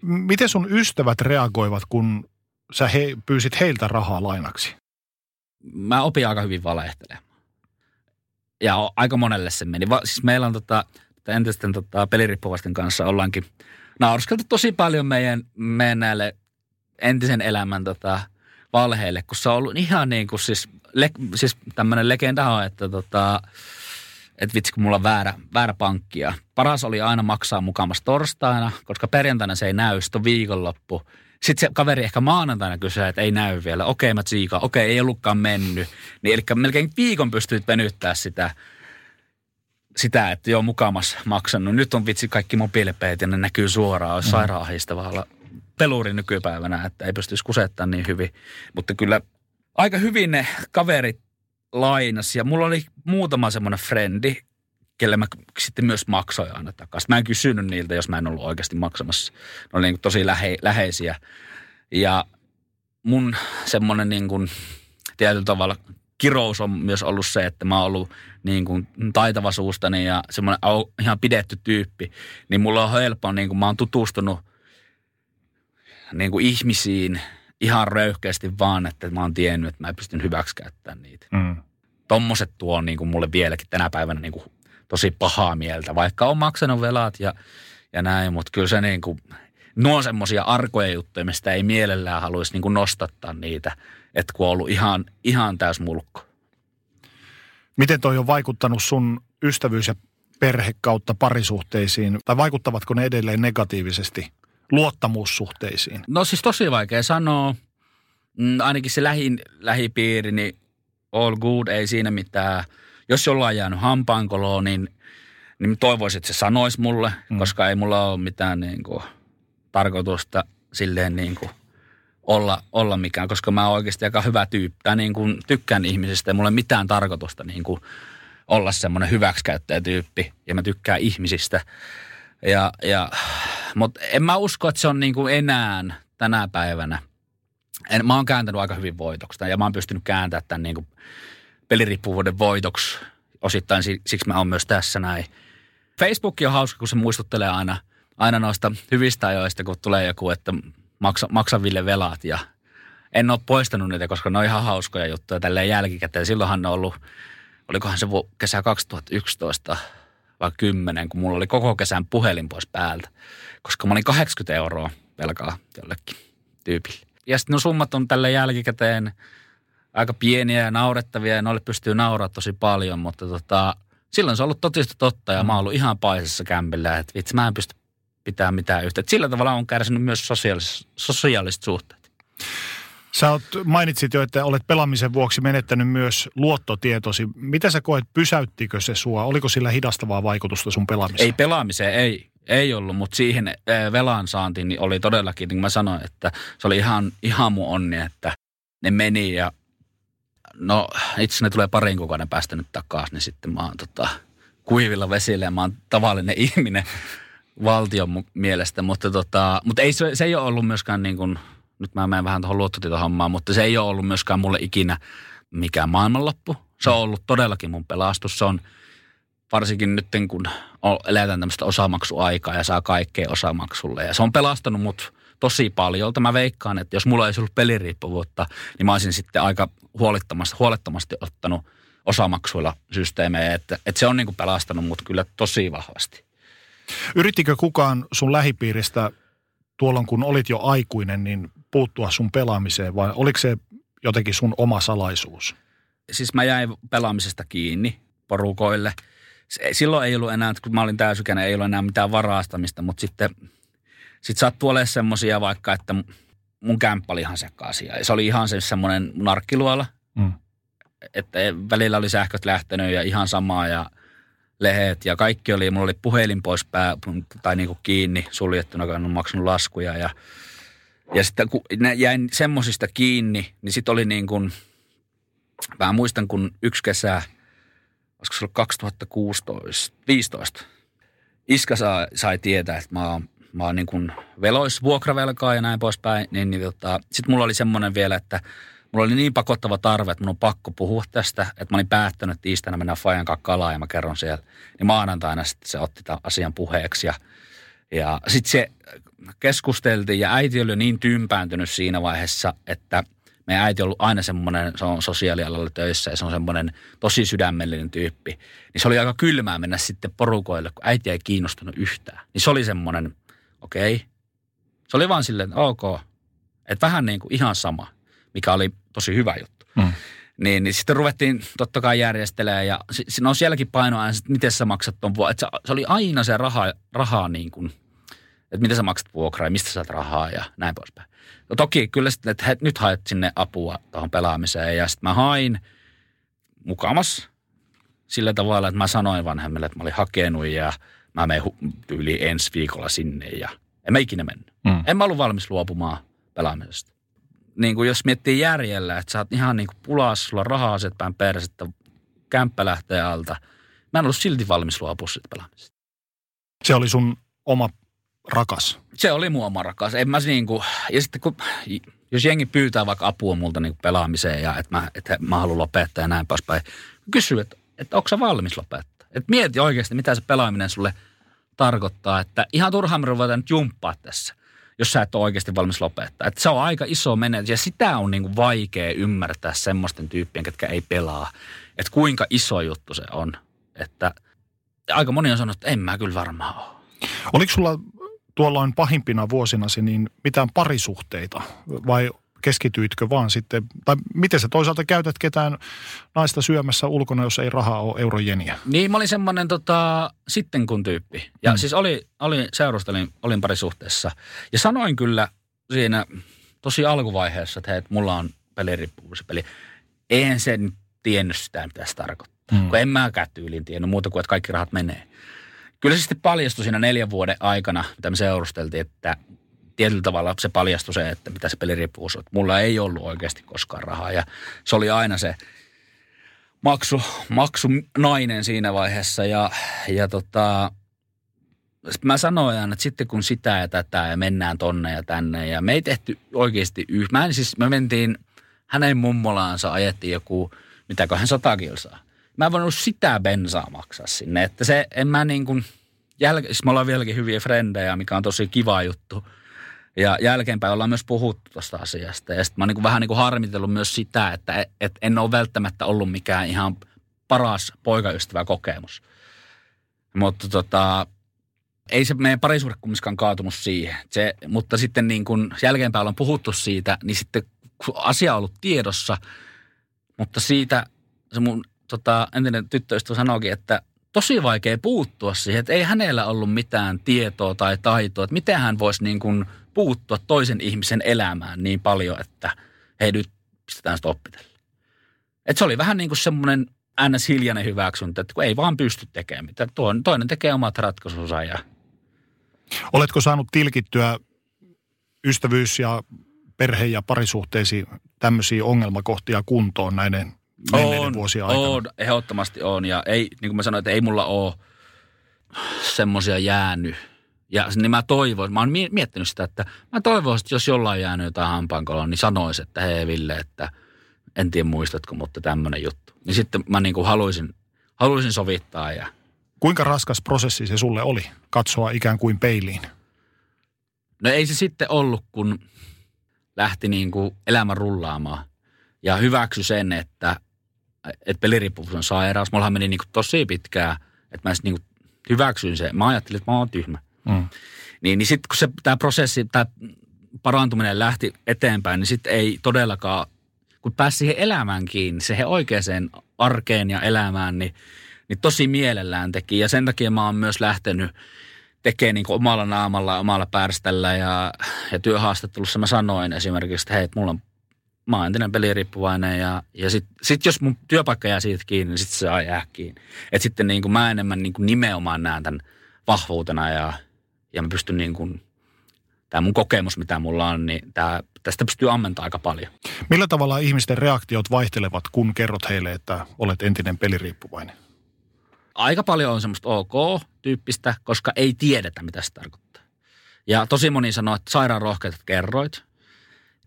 Miten sun ystävät reagoivat, kun sä he, pyysit heiltä rahaa lainaksi? Mä opin aika hyvin valehtelemaan. Ja aika monelle se meni. Va, siis meillä on tota, entisten tota, peliriippuvaisten kanssa ollaankin naurskeltu tosi paljon meidän, meidän näille entisen elämän tota, valheille, kun se on ollut ihan niin kuin siis, le, siis tämmöinen legenda on, että tota, että vitsi kun mulla on väärä, väärä pankki. Ja paras oli aina maksaa mukamassa torstaina, koska perjantaina se ei näy, sitten on viikonloppu. Sitten se kaveri ehkä maanantaina kysyy, että ei näy vielä. Okei, mä tsiikaan. Okei, ei ollutkaan mennyt. Niin eli melkein viikon pystyt venyttää sitä, sitä, että joo, mukamas maksanut. Nyt on vitsi kaikki mobiilipeet ja ne näkyy suoraan. Olisi mm. sairaan ahistavaa peluri nykypäivänä, että ei pystyisi kusettamaan niin hyvin. Mutta kyllä aika hyvin ne kaverit lainas ja mulla oli muutama semmoinen frendi, kelle mä sitten myös maksoin aina takaisin. Mä en kysynyt niiltä, jos mä en ollut oikeasti maksamassa. Ne oli niin tosi lähe, läheisiä. Ja mun semmoinen niin kuin tietyllä tavalla kirous on myös ollut se, että mä oon ollut niin kuin taitava suustani ja semmoinen ihan pidetty tyyppi. Niin mulla on helppo, niin kuin mä oon tutustunut niin kuin ihmisiin ihan röyhkeästi vaan, että mä oon tiennyt, että mä pystyn hyväksikäyttämään niitä. Mm. Tommoset tuo niin kuin mulle vieläkin tänä päivänä niin kuin tosi pahaa mieltä, vaikka on maksanut velat ja, ja näin, mutta kyllä se niin kuin, nuo on semmoisia arkoja juttuja, mistä ei mielellään haluaisi niin kuin nostattaa niitä, että kun on ollut ihan, ihan täys mulkko. Miten toi on vaikuttanut sun ystävyys- ja perhe kautta parisuhteisiin, tai vaikuttavatko ne edelleen negatiivisesti luottamussuhteisiin? No siis tosi vaikea sanoa. Mm, ainakin se lähin, lähipiiri, niin all good, ei siinä mitään. Jos jollain jäänyt hampaankoloon, niin, niin toivoisin, että se sanoisi mulle, mm. koska ei mulla ole mitään niin kuin, tarkoitusta silleen niin kuin, olla, olla mikään, koska mä oon oikeasti aika hyvä tyyppi. Tai niin kuin, tykkään ihmisistä, ei mulla ole mitään tarkoitusta niin kuin, olla semmoinen hyväksikäyttäjätyyppi ja mä tykkään ihmisistä. Ja, ja, mutta en mä usko, että se on niin kuin enää tänä päivänä. En, mä oon kääntänyt aika hyvin voitoksi ja mä oon pystynyt kääntämään tämän niin kuin peliriippuvuuden voitoksi. Osittain siksi mä oon myös tässä näin. Facebook on hauska, kun se muistuttelee aina, aina noista hyvistä ajoista, kun tulee joku, että maksa, maksa Ville velat ja en ole poistanut niitä, koska ne on ihan hauskoja juttuja tälleen jälkikäteen. Silloinhan ne on ollut, olikohan se kesä 2011 vai 10, kun mulla oli koko kesän puhelin pois päältä, koska mä olin 80 euroa velkaa jollekin tyypille. Ja sitten no summat on tälle jälkikäteen aika pieniä ja naurettavia ja noille pystyy nauraa tosi paljon, mutta tota, silloin se on ollut totista totta ja mä oon ollut ihan paisessa kämpillä, että vitsi mä en pysty pitämään mitään yhteyttä. Sillä tavalla on kärsinyt myös sosiaaliset, sosiaaliset suhteet. Sä oot, mainitsit jo, että olet pelaamisen vuoksi menettänyt myös luottotietosi. Mitä sä koet, pysäyttikö se sua? Oliko sillä hidastavaa vaikutusta sun pelaamiseen? Ei pelaamiseen, ei. Ei ollut, mutta siihen velan saantiin niin oli todellakin, niin kuin mä sanoin, että se oli ihan, ihan mun onni, että ne meni ja no itse ne tulee parin kuukauden päästä nyt takaisin, niin sitten mä oon tota, kuivilla vesillä ja mä oon tavallinen (laughs) ihminen valtion mielestä, mutta, tota, mutta ei, se, se ei ole ollut myöskään niin kuin, nyt mä menen vähän tuohon luottotietohommaan, mutta se ei ole ollut myöskään mulle ikinä mikään maailmanloppu. Se on ollut todellakin mun pelastus. Se on varsinkin nyt kun eletään tämmöistä osamaksuaikaa ja saa kaikkea osamaksulle. Ja se on pelastanut mut tosi paljon. Mä veikkaan, että jos mulla ei ollut peliriippuvuutta, niin mä olisin sitten aika huolettomasti, huolettomasti ottanut osamaksuilla systeemejä. Että, että se on niin kuin pelastanut mut kyllä tosi vahvasti. Yrittikö kukaan sun lähipiiristä tuolloin, kun olit jo aikuinen, niin puuttua sun pelaamiseen vai oliko se jotenkin sun oma salaisuus? Siis mä jäin pelaamisesta kiinni porukoille. Silloin ei ollut enää, kun mä olin täysikäinen, ei ollut enää mitään varastamista, mutta sitten sit sattuu olemaan semmoisia vaikka, että mun kämppä oli ihan sekaisin. Se oli ihan se semmoinen narkkiluola, mm. että välillä oli sähköt lähtenyt ja ihan samaa ja lehet ja kaikki oli, mulla oli puhelin pois pää, tai niin kuin kiinni suljettuna, kun en maksanut laskuja ja, ja sitten kun jäin semmosista kiinni, niin sitten oli niin kuin, mä muistan kun yksi kesä, olisiko se ollut 2016, 15, iskä sai, sai tietää, että mä oon, mä oon niin kuin ja näin poispäin, niin, niin tota, sitten mulla oli semmoinen vielä, että mulla oli niin pakottava tarve, että mun on pakko puhua tästä, että mä olin päättänyt, että tiistaina mennään Fajan kalaan ja mä kerron siellä. Niin maanantaina sitten se otti tämän asian puheeksi ja, ja sitten se keskusteltiin ja äiti oli niin tympääntynyt siinä vaiheessa, että meidän äiti on ollut aina semmoinen, se on sosiaalialalla töissä ja se on semmoinen tosi sydämellinen tyyppi. Niin se oli aika kylmää mennä sitten porukoille, kun äiti ei kiinnostunut yhtään. Niin se oli semmoinen, okei. Okay. Se oli vaan silleen, ok. Että vähän niin kuin ihan sama mikä oli tosi hyvä juttu. Mm. Niin, niin sitten ruvettiin totta kai järjestelemään ja si, no sielläkin painoa, että miten sä maksat ton vuokra. Että se, se, oli aina se raha, rahaa niin kuin, että miten sä maksat vuokraa ja mistä saat rahaa ja näin poispäin. No toki kyllä sitten, että he, nyt haet sinne apua tuohon pelaamiseen ja sitten mä hain mukamas sillä tavalla, että mä sanoin vanhemmille, että mä olin hakenut ja mä menen yli ensi viikolla sinne ja en mä ikinä mennyt. Mm. En mä ollut valmis luopumaan pelaamisesta. Niin kuin jos miettii järjellä, että sä oot ihan niin kuin pulas, sulla rahaa aset päin persettä, kämppä lähtee alta. Mä en ollut silti valmis luopua siitä pelaamisesta. Se oli sun oma rakas? Se oli mun oma rakas. En mä niin kuin, ja sitten kun, jos jengi pyytää vaikka apua multa niin pelaamiseen ja että mä, että mä haluan lopettaa ja näin poispäin, kysy, että, että onko sä valmis lopettaa? Et mieti oikeasti, mitä se pelaaminen sulle tarkoittaa, että ihan turhaan me ruvetaan nyt jumppaa tässä, jos sä et ole oikeasti valmis lopettaa. Että se on aika iso menetys ja sitä on niin kuin vaikea ymmärtää semmoisten tyyppien, ketkä ei pelaa. Että kuinka iso juttu se on. Että aika moni on sanonut, että en mä kyllä varmaan ole. Oliko sulla tuolloin pahimpina vuosinasi niin mitään parisuhteita vai keskityitkö vaan sitten, tai miten sä toisaalta käytät ketään naista syömässä ulkona, jos ei rahaa ole eurojeniä? Niin, mä olin semmoinen tota, sitten kun tyyppi. Ja mm. siis oli, oli, seurustelin, olin parisuhteessa. Ja sanoin kyllä siinä tosi alkuvaiheessa, että hei, että mulla on peliriippuvuuspeli. En sen tiennyt sitä, mitä se tarkoittaa. Mm. Kun en mäkään tyyliin tiennyt muuta kuin, että kaikki rahat menee. Kyllä se sitten paljastui siinä neljän vuoden aikana, mitä me seurusteltiin, että tietyllä tavalla se paljastui se, että mitä se peliriippuvuus on. Mulla ei ollut oikeasti koskaan rahaa ja se oli aina se maksu, maksu nainen siinä vaiheessa ja, ja tota, mä sanoin aina, että sitten kun sitä ja tätä ja mennään tonne ja tänne ja me ei tehty oikeasti yh... Mä en siis, me mentiin hänen mummolaansa, ajettiin joku, mitäköhän sata kilsaa. Mä en voinut sitä bensaa maksaa sinne, että se, en mä niin kuin, jäl... siis me ollaan vieläkin hyviä frendejä, mikä on tosi kiva juttu – ja jälkeenpäin ollaan myös puhuttu tuosta asiasta. Ja sitten mä oon niin vähän niin kuin harmitellut myös sitä, että et en ole välttämättä ollut mikään ihan paras poikaystävä kokemus. Mutta tota, ei se meidän parisuhde kumminkaan kaatunut siihen. Se, mutta sitten niin kun jälkeenpäin ollaan puhuttu siitä, niin sitten asia on ollut tiedossa, mutta siitä se mun tota, entinen tyttöystävä sanoikin, että tosi vaikea puuttua siihen, että ei hänellä ollut mitään tietoa tai taitoa, että miten hän voisi niin kuin puuttua toisen ihmisen elämään niin paljon, että hei nyt pistetään sitä oppitella. Et se oli vähän niin kuin semmoinen ns. hiljainen hyväksyntä, että kun ei vaan pysty tekemään mitään. Toinen tekee omat ratkaisunsa ja... Oletko saanut tilkittyä ystävyys- ja perhe- ja parisuhteisiin tämmöisiä ongelmakohtia kuntoon näiden menneiden vuosien aikana? On, ehdottomasti on. Ja ei, niin kuin mä sanoin, että ei mulla ole semmoisia jäänyt ja niin mä toivoisin, mä oon miettinyt sitä, että mä toivoisin, että jos jollain jäänyt jotain hampaankoloon, niin sanoisi, että hei Ville, että en tiedä muistatko, mutta tämmöinen juttu. Niin sitten mä niin kuin haluaisin, haluaisin sovittaa ja... Kuinka raskas prosessi se sulle oli katsoa ikään kuin peiliin? No ei se sitten ollut, kun lähti niin kuin elämä rullaamaan ja hyväksy sen, että, että peliriippuvuus on sairaus. Mullahan meni niin kuin tosi pitkään, että mä niin kuin hyväksyin sen. Mä ajattelin, että mä oon tyhmä. Mm. Niin, niin sitten kun tämä prosessi, tämä parantuminen lähti eteenpäin, niin sitten ei todellakaan, kun pääsi siihen elämään kiinni, siihen oikeaan arkeen ja elämään, niin, niin tosi mielellään teki. Ja sen takia mä oon myös lähtenyt tekemään niin omalla naamalla, omalla pärställä ja, ja työhaastattelussa mä sanoin esimerkiksi, että hei, että mulla on mä oon entinen peliriippuvainen ja, ja sitten sit jos mun työpaikka jää siitä kiinni, niin sitten se jää kiinni. Että sitten niin kuin mä enemmän niin kuin nimenomaan näen tämän vahvuutena ja, ja mä pystyn niin kuin, tämä mun kokemus, mitä mulla on, niin tämä, tästä pystyy ammentamaan aika paljon. Millä tavalla ihmisten reaktiot vaihtelevat, kun kerrot heille, että olet entinen peliriippuvainen? Aika paljon on semmoista ok-tyyppistä, koska ei tiedetä, mitä se tarkoittaa. Ja tosi moni sanoo, että sairaan rohkeat kerroit.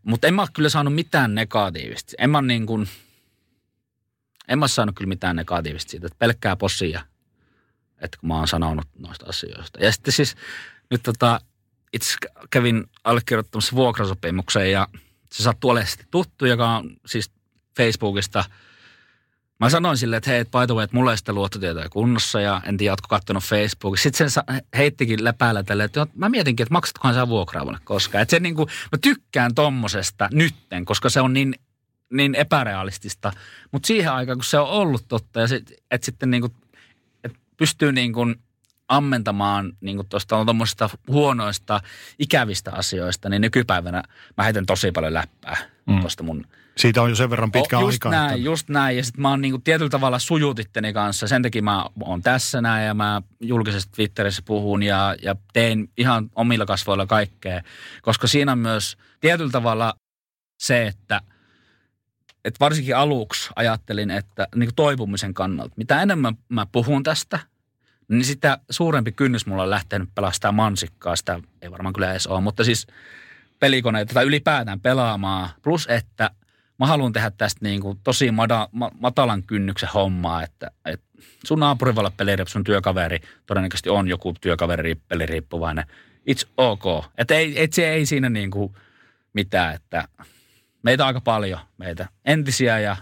Mutta en mä ole kyllä saanut mitään negatiivista. En mä niin kuin, en mä saanut kyllä mitään negatiivista siitä, että pelkkää possia että kun mä oon sanonut noista asioista. Ja sitten siis nyt tota, itse kävin allekirjoittamassa vuokrasopimukseen ja se sattuu olemaan tuttu, joka on siis Facebookista. Mä sanoin sille, että hei, by the way, että mulla ei sitä luottotietoja kunnossa ja en tiedä, ootko kattonut Facebookissa. Sitten se heittikin läpäällä tälle, että mä mietinkin, että maksatkohan sä vuokraa koskaan. Että se niin kuin, mä tykkään tommosesta nytten, koska se on niin niin epärealistista. Mutta siihen aikaan, kun se on ollut totta ja sit, että sitten niin kuin, et pystyy niin kuin ammentamaan niin tuosta tuommoisista huonoista, ikävistä asioista, niin nykypäivänä mä heitän tosi paljon läppää mm. tuosta mun siitä on jo sen verran pitkä oh, just aika. Näin, että... Just näin, ja sitten mä oon niinku tietyllä tavalla sujutitteni kanssa. Sen takia mä oon tässä näin ja mä julkisesti Twitterissä puhun ja, ja teen ihan omilla kasvoilla kaikkea. Koska siinä on myös tietyllä tavalla se, että et varsinkin aluksi ajattelin, että niin toipumisen kannalta, mitä enemmän mä puhun tästä, niin sitä suurempi kynnys mulla on lähtenyt pelastaa mansikkaa. Sitä ei varmaan kyllä edes ole, mutta siis pelikoneita tai ylipäätään pelaamaan. Plus, että mä haluan tehdä tästä niin kuin tosi mada, ma, matalan kynnyksen hommaa, että, että sun naapuri voi olla sun työkaveri todennäköisesti on joku työkaveri peliriippuvainen. It's ok. Että ei, et se ei siinä niin kuin mitään, että meitä on aika paljon, meitä entisiä ja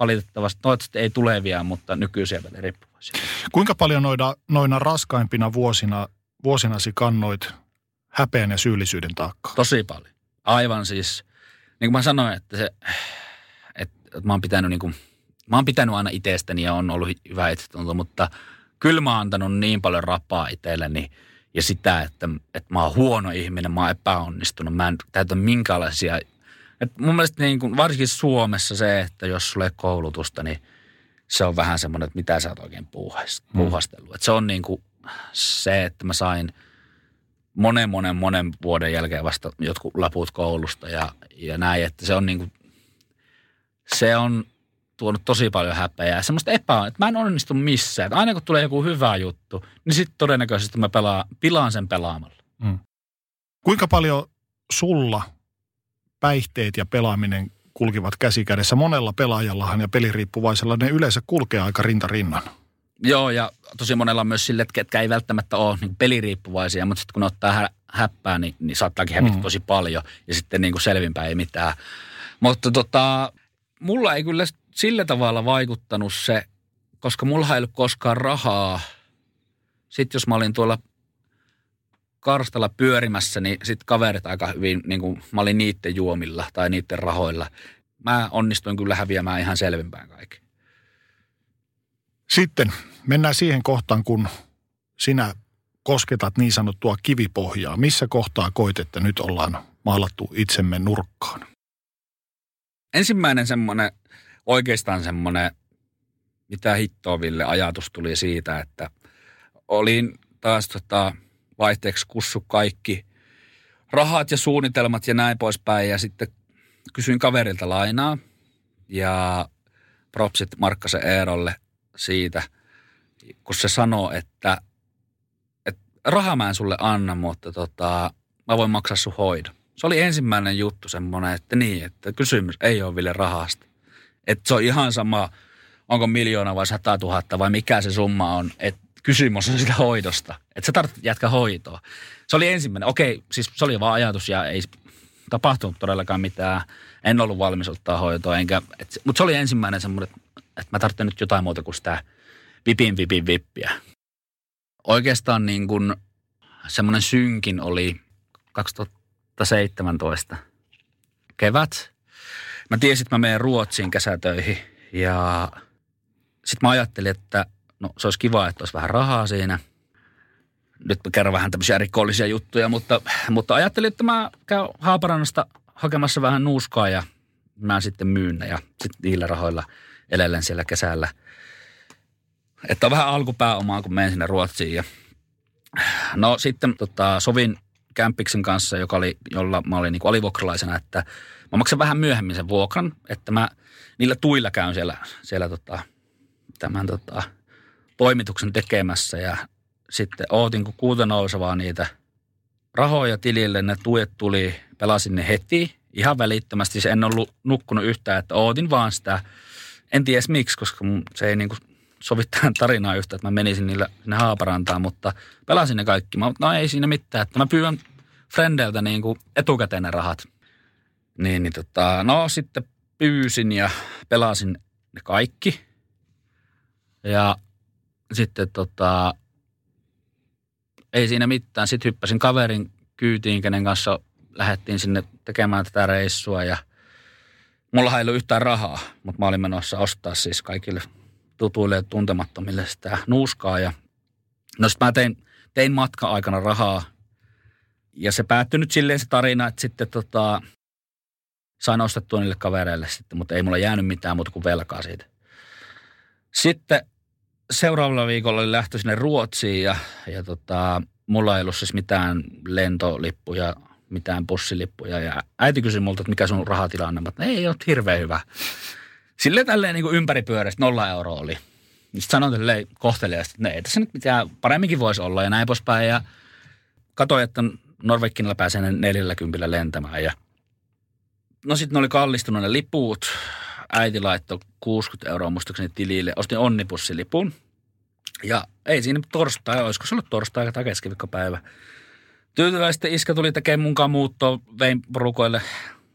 valitettavasti toivottavasti ei tulevia, mutta nykyisiä peliriippuvaisia. Kuinka paljon noina, noina raskaimpina vuosina, vuosinasi kannoit häpeän ja syyllisyyden taakkaa? Tosi paljon. Aivan siis – niin kuin mä sanoin, että se, että, että mä oon pitänyt niin kuin, mä oon pitänyt aina itsestäni ja on ollut hyvä itsetunto, mutta kyllä mä oon antanut niin paljon rapaa itselleni ja sitä, että, että mä oon huono ihminen, mä oon epäonnistunut, mä en täytä minkälaisia. Että mun mielestä niin kuin, varsinkin Suomessa se, että jos sulle ei koulutusta, niin se on vähän semmoinen, että mitä sä oot oikein puuhastellut. Mm. Se on niin kuin se, että mä sain – monen, monen, monen vuoden jälkeen vasta jotkut laput koulusta ja, ja näin, että se on niin kuin, se on tuonut tosi paljon häpeää ja semmoista epä, että mä en onnistu missään. Että aina kun tulee joku hyvä juttu, niin sitten todennäköisesti mä pelaan, pilaan sen pelaamalla. Mm. Kuinka paljon sulla päihteet ja pelaaminen kulkivat käsikädessä? Monella pelaajallahan ja peliriippuvaisella ne yleensä kulkee aika rinta rinnan. Joo, ja tosi monella on myös sille, että ketkä ei välttämättä ole niin peliriippuvaisia, mutta sitten kun ottaa hä- häppää, niin, niin saattaakin hävitä mm. tosi paljon, ja sitten niin kuin selvinpäin ei mitään. Mutta tota, mulla ei kyllä sillä tavalla vaikuttanut se, koska mulla ei ollut koskaan rahaa. Sitten jos mä olin tuolla karstalla pyörimässä, niin sitten kaverit aika hyvin, niin kuin mä olin niiden juomilla tai niiden rahoilla. Mä onnistuin kyllä häviämään ihan selvinpäin kaikki. Sitten mennään siihen kohtaan, kun sinä kosketat niin sanottua kivipohjaa. Missä kohtaa koit, että nyt ollaan maalattu itsemme nurkkaan? Ensimmäinen semmoinen, oikeastaan semmoinen, mitä hittoa ajatus tuli siitä, että olin taas tota, vaihteeksi kussu kaikki rahat ja suunnitelmat ja näin poispäin. Ja sitten kysyin kaverilta lainaa ja propsit Markkasen Eerolle siitä – kun se sanoo, että, että rahaa mä en sulle anna, mutta tota, mä voin maksaa sun hoidon. Se oli ensimmäinen juttu semmoinen, että niin, että kysymys ei ole vielä rahasta. Että se on ihan sama, onko miljoona vai sata tuhatta vai mikä se summa on, että kysymys on sitä hoidosta. Että sä tarvitset jätkä hoitoa. Se oli ensimmäinen. Okei, siis se oli vaan ajatus ja ei tapahtunut todellakaan mitään. En ollut valmis ottaa hoitoa, enkä, et, mutta se oli ensimmäinen semmoinen, että mä tarvitsen nyt jotain muuta kuin sitä – vipin vipin vippiä. Oikeastaan niin kuin semmoinen synkin oli 2017 kevät. Mä tiesin, että mä menen Ruotsiin kesätöihin ja sitten mä ajattelin, että no se olisi kiva, että olisi vähän rahaa siinä. Nyt mä kerron vähän tämmöisiä rikollisia juttuja, mutta, mutta ajattelin, että mä käyn Haaparannasta hakemassa vähän nuuskaa ja mä sitten myyn ja sitten niillä rahoilla elellen siellä kesällä – että on vähän alkupääomaa, kun menen sinne Ruotsiin. Ja... No sitten tota, sovin Kämpiksen kanssa, joka oli, jolla mä olin niin alivuokralaisena, että mä maksan vähän myöhemmin sen vuokran, että mä niillä tuilla käyn siellä, siellä tota, tämän tota, toimituksen tekemässä ja sitten ootin, kun kuuta nousevaa niitä rahoja tilille, ne tuet tuli, pelasin ne heti, ihan välittömästi. Se en ollut nukkunut yhtään, että ootin vaan sitä, en tiedä miksi, koska se ei niin kuin sovittaa (laughs) tarinaa yhtä, että mä menisin niille sinne Haaparantaan, mutta pelasin ne kaikki. Mä, no ei siinä mitään, että mä pyydän frendeiltä niin etukäteen ne rahat. Niin, niin tota, no sitten pyysin ja pelasin ne kaikki. Ja sitten tota, ei siinä mitään. Sitten hyppäsin kaverin kyytiin, kenen kanssa lähdettiin sinne tekemään tätä reissua ja mulla ei ollut yhtään rahaa, mutta mä olin menossa ostaa siis kaikille tutuille ja tuntemattomille sitä nuuskaa. Ja no sit mä tein, tein matka-aikana rahaa ja se päättyi nyt silleen se tarina, että sitten tota, sain ostettua niille kavereille sitten, mutta ei mulla jäänyt mitään muuta kuin velkaa siitä. Sitten seuraavalla viikolla oli lähtö sinne Ruotsiin ja, ja tota, mulla ei ollut siis mitään lentolippuja, mitään bussilippuja. Ja äiti kysyi multa, että mikä sun rahatilanne. Mutta ei ole hirveän hyvä. Silleen tälleen niin ympäripyöreästi nolla euroa oli. Niin sitten sanoin tälleen kohteliaasti, että ei tässä nyt mitään paremminkin voisi olla ja näin poispäin. Ja katsoin, että Norvekkinilla pääsee 40 lentämään. Ja no sitten ne oli kallistunut ne liput. Äiti laittoi 60 euroa muistaakseni tilille. Ostin onnipussilipun. Ja ei siinä torstai, olisiko se ollut torstai tai keskiviikkopäivä. Tyytyväisesti iskä tuli tekemään munkaan muuttoa, vein porukoille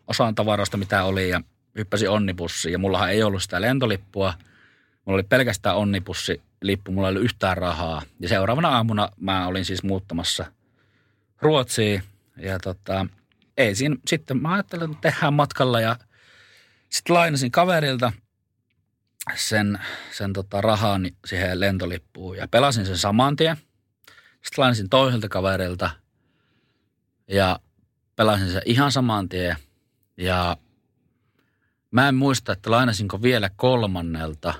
osaan tavaroista mitä oli ja hyppäsi onnipussiin. Ja mullahan ei ollut sitä lentolippua. Mulla oli pelkästään onnipussilippu, mulla ei ollut yhtään rahaa. Ja seuraavana aamuna mä olin siis muuttamassa Ruotsiin. Ja tota, ei siinä, sitten mä ajattelin, että tehdään matkalla ja sitten lainasin kaverilta sen, sen tota rahan siihen lentolippuun ja pelasin sen saman tien. Sitten lainasin toiselta kaverilta ja pelasin sen ihan saman tien. Ja mä en muista, että lainasinko vielä kolmannelta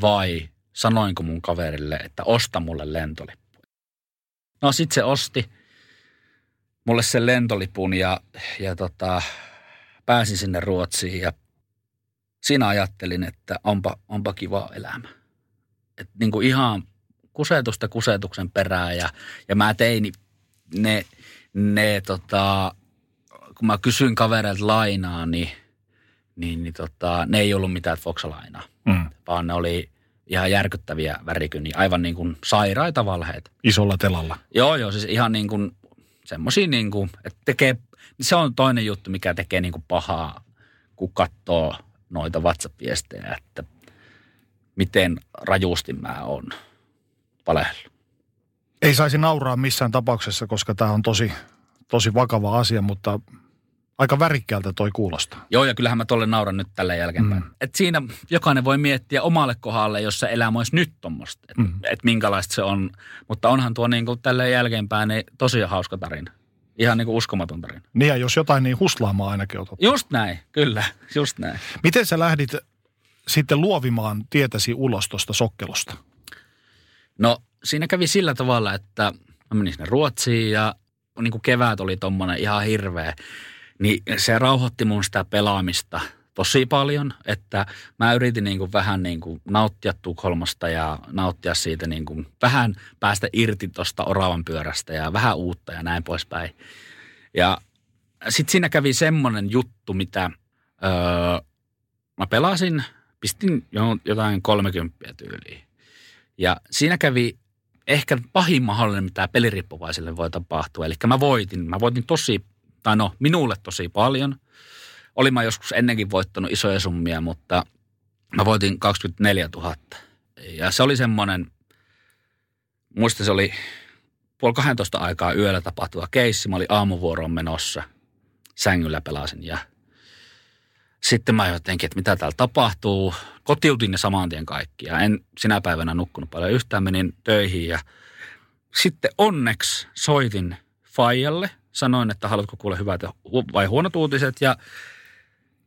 vai sanoinko mun kaverille, että osta mulle lentolippu. No sit se osti mulle sen lentolipun ja, ja tota, pääsin sinne Ruotsiin ja siinä ajattelin, että onpa, onpa kiva elämä. Et niin kuin ihan kusetusta kusetuksen perään ja, ja mä tein ne, ne tota, kun mä kysyin kavereilta lainaa, niin, niin, niin tota, ne ei ollut mitään Foxa-lainaa, mm. vaan ne oli ihan järkyttäviä värikyniä, aivan niin kuin sairaita valheita. Isolla telalla. Joo, joo, siis ihan niin kuin semmoisia niin kuin, että tekee, se on toinen juttu, mikä tekee niin kuin pahaa, kun katsoo noita WhatsApp-viestejä, että miten rajusti mä oon valehdellut. Ei saisi nauraa missään tapauksessa, koska tämä on tosi, tosi vakava asia, mutta aika värikkäältä toi kuulostaa. Joo, ja kyllähän mä tolle nauran nyt tällä jälkeenpäin. Mm. Et siinä jokainen voi miettiä omalle kohdalle, jos se elämä olisi nyt tuommoista, että mm. et minkälaista se on. Mutta onhan tuo niin kuin tällä jälkeenpäin niin tosi hauska tarina. Ihan niin kuin uskomaton tarina. Niin ja jos jotain, niin huslaamaan ainakin otat. Just näin, kyllä, just näin. Miten sä lähdit sitten luovimaan tietäsi ulos tuosta sokkelosta? No siinä kävi sillä tavalla, että mä menin sinne Ruotsiin ja niin kuin kevät oli tommonen ihan hirveä. Niin se rauhoitti mun sitä pelaamista tosi paljon, että mä yritin niin kuin vähän niin kuin nauttia Tukholmasta ja nauttia siitä niin kuin vähän päästä irti tuosta oravan pyörästä ja vähän uutta ja näin poispäin. Ja sitten siinä kävi semmoinen juttu, mitä öö, mä pelasin, pistin jotain 30 tyyliin. Ja siinä kävi ehkä pahin mahdollinen, mitä peliriippuvaisille voi tapahtua. Eli mä voitin, mä voitin tosi tai no minulle tosi paljon. Olin mä joskus ennenkin voittanut isoja summia, mutta mä voitin 24 000. Ja se oli semmoinen, muista se oli puoli 12 aikaa yöllä tapahtuva keissi. Mä olin aamuvuoroon menossa, sängyllä pelasin ja sitten mä jotenkin, että mitä täällä tapahtuu. Kotiutin ne saman tien kaikki ja en sinä päivänä nukkunut paljon yhtään, menin töihin ja sitten onneksi soitin Fajalle, sanoin, että haluatko kuulla hyvät vai huonot uutiset ja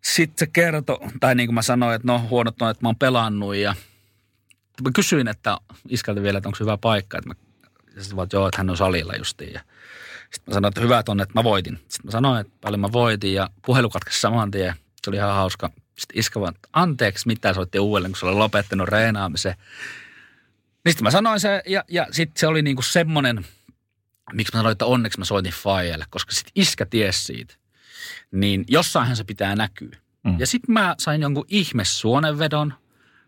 sitten se kertoi, tai niin kuin mä sanoin, että no huonot on, että mä oon pelannut ja mä kysyin, että iskältä vielä, että onko hyvä paikka, että mä, ja sitten että joo, että hän on salilla justiin ja sitten mä sanoin, että hyvät on, että mä voitin. Sitten mä sanoin, että paljon mä voitin ja puhelu katkesi saman tien. Se oli ihan hauska. Sitten iskä vaan, anteeksi, mitä soitti uudelleen, kun se oli lopettanut reenaamisen. Niin sitten mä sanoin se, ja, ja sitten se oli niinku semmoinen, miksi mä sanoin, että onneksi mä soitin Fajalle, koska sitten iskä ties siitä. Niin jossainhan se pitää näkyä. Mm. Ja sitten mä sain jonkun ihme suonenvedon.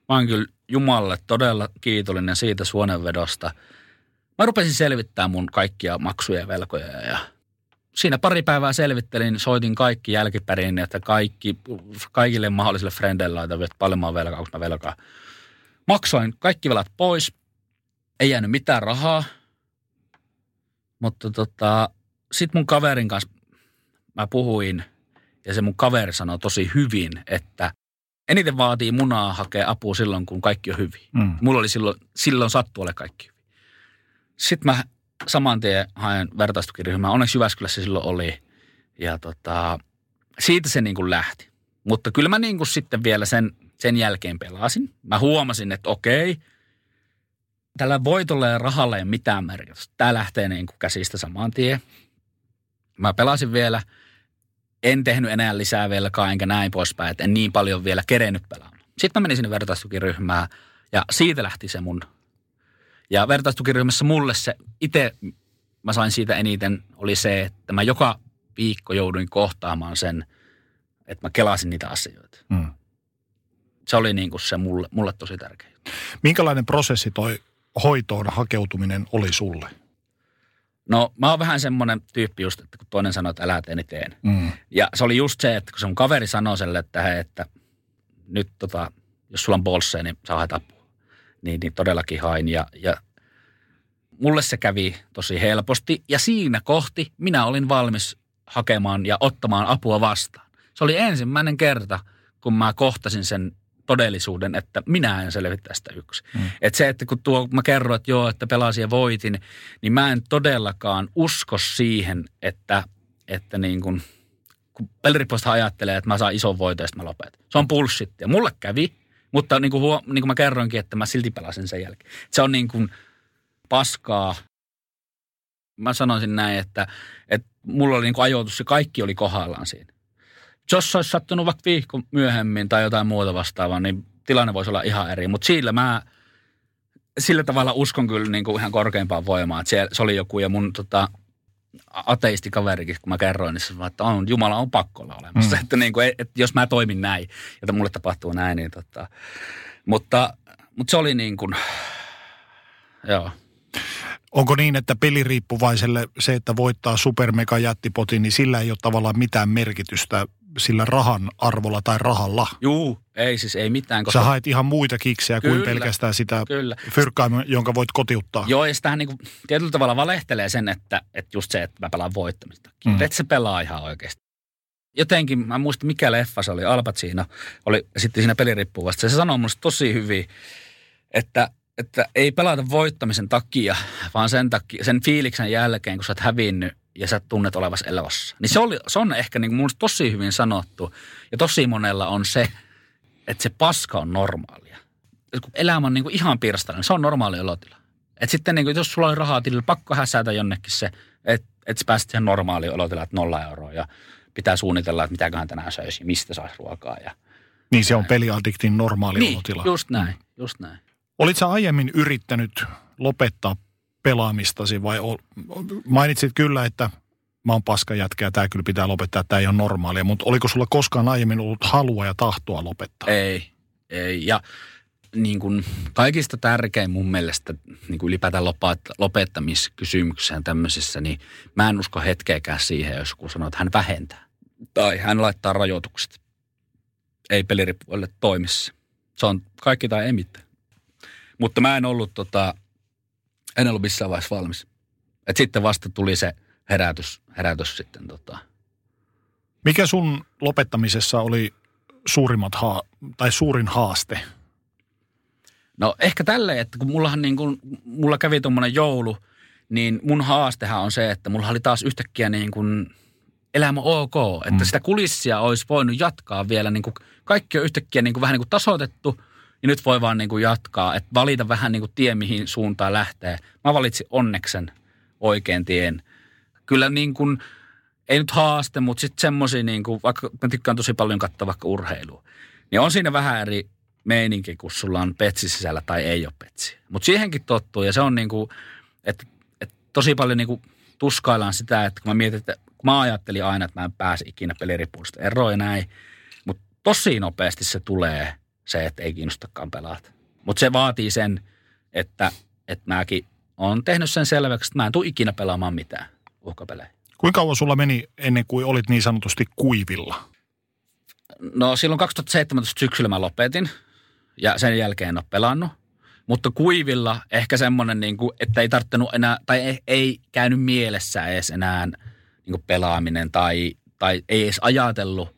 Mä oon kyllä Jumalle todella kiitollinen siitä suonenvedosta. Mä rupesin selvittämään mun kaikkia maksuja ja velkoja ja siinä pari päivää selvittelin, soitin kaikki jälkipärin, että kaikki, kaikille mahdollisille frendeille laitan paljon velkaa, koska mä velkaa. Maksoin kaikki velat pois, ei jäänyt mitään rahaa, mutta tota, sitten mun kaverin kanssa mä puhuin ja se mun kaveri sanoi tosi hyvin, että eniten vaatii munaa hakea apua silloin, kun kaikki on hyvin. Mm. Mulla oli silloin, silloin sattu ole kaikki hyvin. Sitten mä saman tien haen vertaistukiryhmää. Onneksi Jyväskylässä silloin oli. Ja tota, siitä se niin kuin lähti. Mutta kyllä mä niin kuin sitten vielä sen, sen jälkeen pelasin. Mä huomasin, että okei, tällä voitolla ja rahalla ei ole mitään merkitystä. Tämä lähtee niin kuin käsistä saman tien. Mä pelasin vielä, en tehnyt enää lisää velkaa enkä näin poispäin, että en niin paljon vielä kerennyt pelaamaan. Sitten mä menin sinne vertaistukiryhmään ja siitä lähti se mun. Ja vertaistukiryhmässä mulle se itse, mä sain siitä eniten, oli se, että mä joka viikko jouduin kohtaamaan sen, että mä kelasin niitä asioita. Mm. Se oli niin kuin se mulle, mulle tosi tärkeä. Minkälainen prosessi toi hoitoon hakeutuminen oli sulle? No mä oon vähän semmoinen tyyppi just, että kun toinen sanoo, että älä tee, niin teen. Mm. Ja se oli just se, että kun se mun kaveri sanoi sille, että hei, että nyt tota, jos sulla on bolsseja, niin sä haet apua. Niin, niin todellakin hain. Ja, ja mulle se kävi tosi helposti. Ja siinä kohti minä olin valmis hakemaan ja ottamaan apua vastaan. Se oli ensimmäinen kerta, kun mä kohtasin sen todellisuuden, että minä en selviä tästä yksi. Mm. Että se, että kun tuo, mä kerroin, että joo, että pelasin ja voitin, niin mä en todellakaan usko siihen, että, että niin kuin, kun peliriippuista ajattelee, että mä saan ison voiton ja sitten mä lopetan. Se on bullshit. Ja mulle kävi, mutta niin kuin, huo, niin kuin mä kerroinkin, että mä silti pelasin sen jälkeen. Se on niin kuin paskaa. Mä sanoisin näin, että, että mulla oli niin kuin ajoitus ja kaikki oli kohdallaan siinä. Jos olisi sattunut vaikka viikko myöhemmin tai jotain muuta vastaavaa, niin tilanne voisi olla ihan eri. Mutta sillä mä sillä tavalla uskon kyllä niin kuin ihan korkeimpaan voimaan. Että se, se oli joku ja mun tota, ateistikaverikin, kun mä kerroin, niin se sanoi, että on, Jumala on pakko olla olemassa. Mm. Että, niin kuin, että jos mä toimin näin, että mulle tapahtuu näin, niin tota, mutta, mutta se oli niin kuin, joo. Onko niin, että peliriippuvaiselle se, että voittaa supermega jättipotin, niin sillä ei ole tavallaan mitään merkitystä sillä rahan arvolla tai rahalla? Juu, ei siis ei mitään. Koska... Sä haet ihan muita kiksejä kyllä, kuin pelkästään sitä kyllä. fyrkkaa, jonka voit kotiuttaa. Joo, ja sitähän niin kuin, tietyllä tavalla valehtelee sen, että, että just se, että mä pelaan voittamista. Mm. Että se pelaa ihan oikeasti. Jotenkin, mä muistan mikä leffa se oli, Alpat siinä, oli sitten siinä peliriippuvasta. Se sanoi musta tosi hyvin, että että ei pelata voittamisen takia, vaan sen, takia, sen fiiliksen jälkeen, kun sä oot hävinnyt ja sä tunnet olevas elossa. Niin se, oli, se on ehkä niin mun tosi hyvin sanottu. Ja tosi monella on se, että se paska on normaalia. Kun elämä on niin kuin ihan pirstalla, niin se on normaali olotila. Et sitten niin kuin, jos sulla oli rahaa tilillä, pakko häsätä jonnekin se, että et sä pääset siihen normaaliin olotilaan, että nolla euroa. Ja pitää suunnitella, että mitäköhän tänään söisi, mistä saisi ruokaa. Ja niin se on peliaddiktin normaali niin, olotila. just näin, just näin. Olit sä aiemmin yrittänyt lopettaa pelaamistasi vai mainitsit kyllä, että mä oon paska jätkä ja tämä kyllä pitää lopettaa, tämä ei ole normaalia, mutta oliko sulla koskaan aiemmin ollut halua ja tahtoa lopettaa? Ei, ei. Ja niin kuin kaikista tärkein mun mielestä niin kuin ylipäätään lopettamiskysymykseen tämmöisessä, niin mä en usko hetkeäkään siihen, jos joku sanoo, että hän vähentää. Tai hän laittaa rajoitukset. Ei peliriippuvalle toimissa. Se on kaikki tai ei mitään. Mutta mä en ollut, tota, en ollut missään vaiheessa valmis. Et sitten vasta tuli se herätys, herätys sitten. Tota. Mikä sun lopettamisessa oli suurimmat haa, tai suurin haaste? No ehkä tälleen, että kun mullahan niin kun, mulla kävi tuommoinen joulu, niin mun haastehan on se, että mulla oli taas yhtäkkiä niin kuin elämä ok. Että mm. sitä kulissia olisi voinut jatkaa vielä. Niin kuin kaikki on yhtäkkiä niin kuin vähän niin kuin tasoitettu – ja nyt voi vaan niin kuin jatkaa, että valita vähän niin kuin tie, mihin suuntaan lähtee. Mä valitsin onneksen oikein tien. Kyllä niin kuin, ei nyt haaste, mutta sitten semmoisia, niin kuin, vaikka mä tykkään tosi paljon katsoa vaikka urheilua, niin on siinä vähän eri meininki, kun sulla on petsi sisällä tai ei ole petsi. Mutta siihenkin tottuu ja se on niin kuin, että, että tosi paljon niin kuin tuskaillaan sitä, että kun mä mietin, että kun mä ajattelin aina, että mä en pääse ikinä peliriippuudesta eroon ja näin, mutta tosi nopeasti se tulee – se, että ei kiinnostakaan pelata. Mutta se vaatii sen, että, että mäkin olen tehnyt sen selväksi, että mä en tule ikinä pelaamaan mitään uhkapelejä. Kuinka kauan sulla meni ennen kuin olit niin sanotusti kuivilla? No silloin 2017 syksyllä mä lopetin ja sen jälkeen en ole pelannut. Mutta kuivilla ehkä semmoinen, niin kuin, että ei tarttunut enää, tai ei, ei käynyt mielessä edes enää niin kuin pelaaminen tai, tai ei edes ajatellut.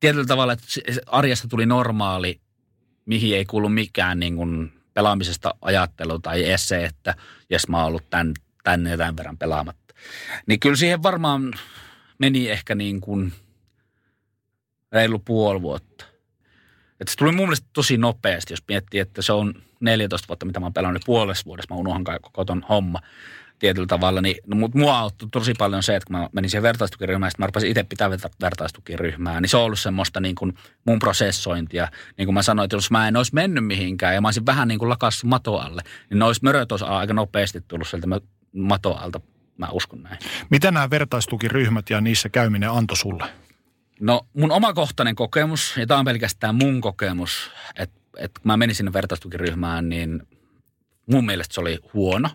Tietyllä tavalla, että arjesta tuli normaali, mihin ei kuulu mikään niin kuin pelaamisesta ajattelu tai edes se, että jes mä oon ollut tän, tänne ja tämän verran pelaamatta. Niin kyllä siihen varmaan meni ehkä niin kuin reilu puoli vuotta. Että se tuli mun mielestä tosi nopeasti, jos miettii, että se on 14 vuotta, mitä mä oon pelannut, niin puolessa vuodessa mä unohan koko ton homma tietyllä tavalla. Niin, no, mutta mua auttoi tosi paljon se, että kun mä menin siihen vertaistukiryhmään, mä rupesin itse pitää vertaistukiryhmää, niin se on ollut semmoista niin kuin mun prosessointia. Niin kuin mä sanoin, että jos mä en olisi mennyt mihinkään ja mä olisin vähän niin kuin lakassut mato alle, niin ne olisi möröt olisi aika nopeasti tullut sieltä mato alta. Mä uskon näin. Mitä nämä vertaistukiryhmät ja niissä käyminen antoi sulle? No mun omakohtainen kokemus, ja tämä on pelkästään mun kokemus, että, että kun mä menin sinne vertaistukiryhmään, niin mun mielestä se oli huono.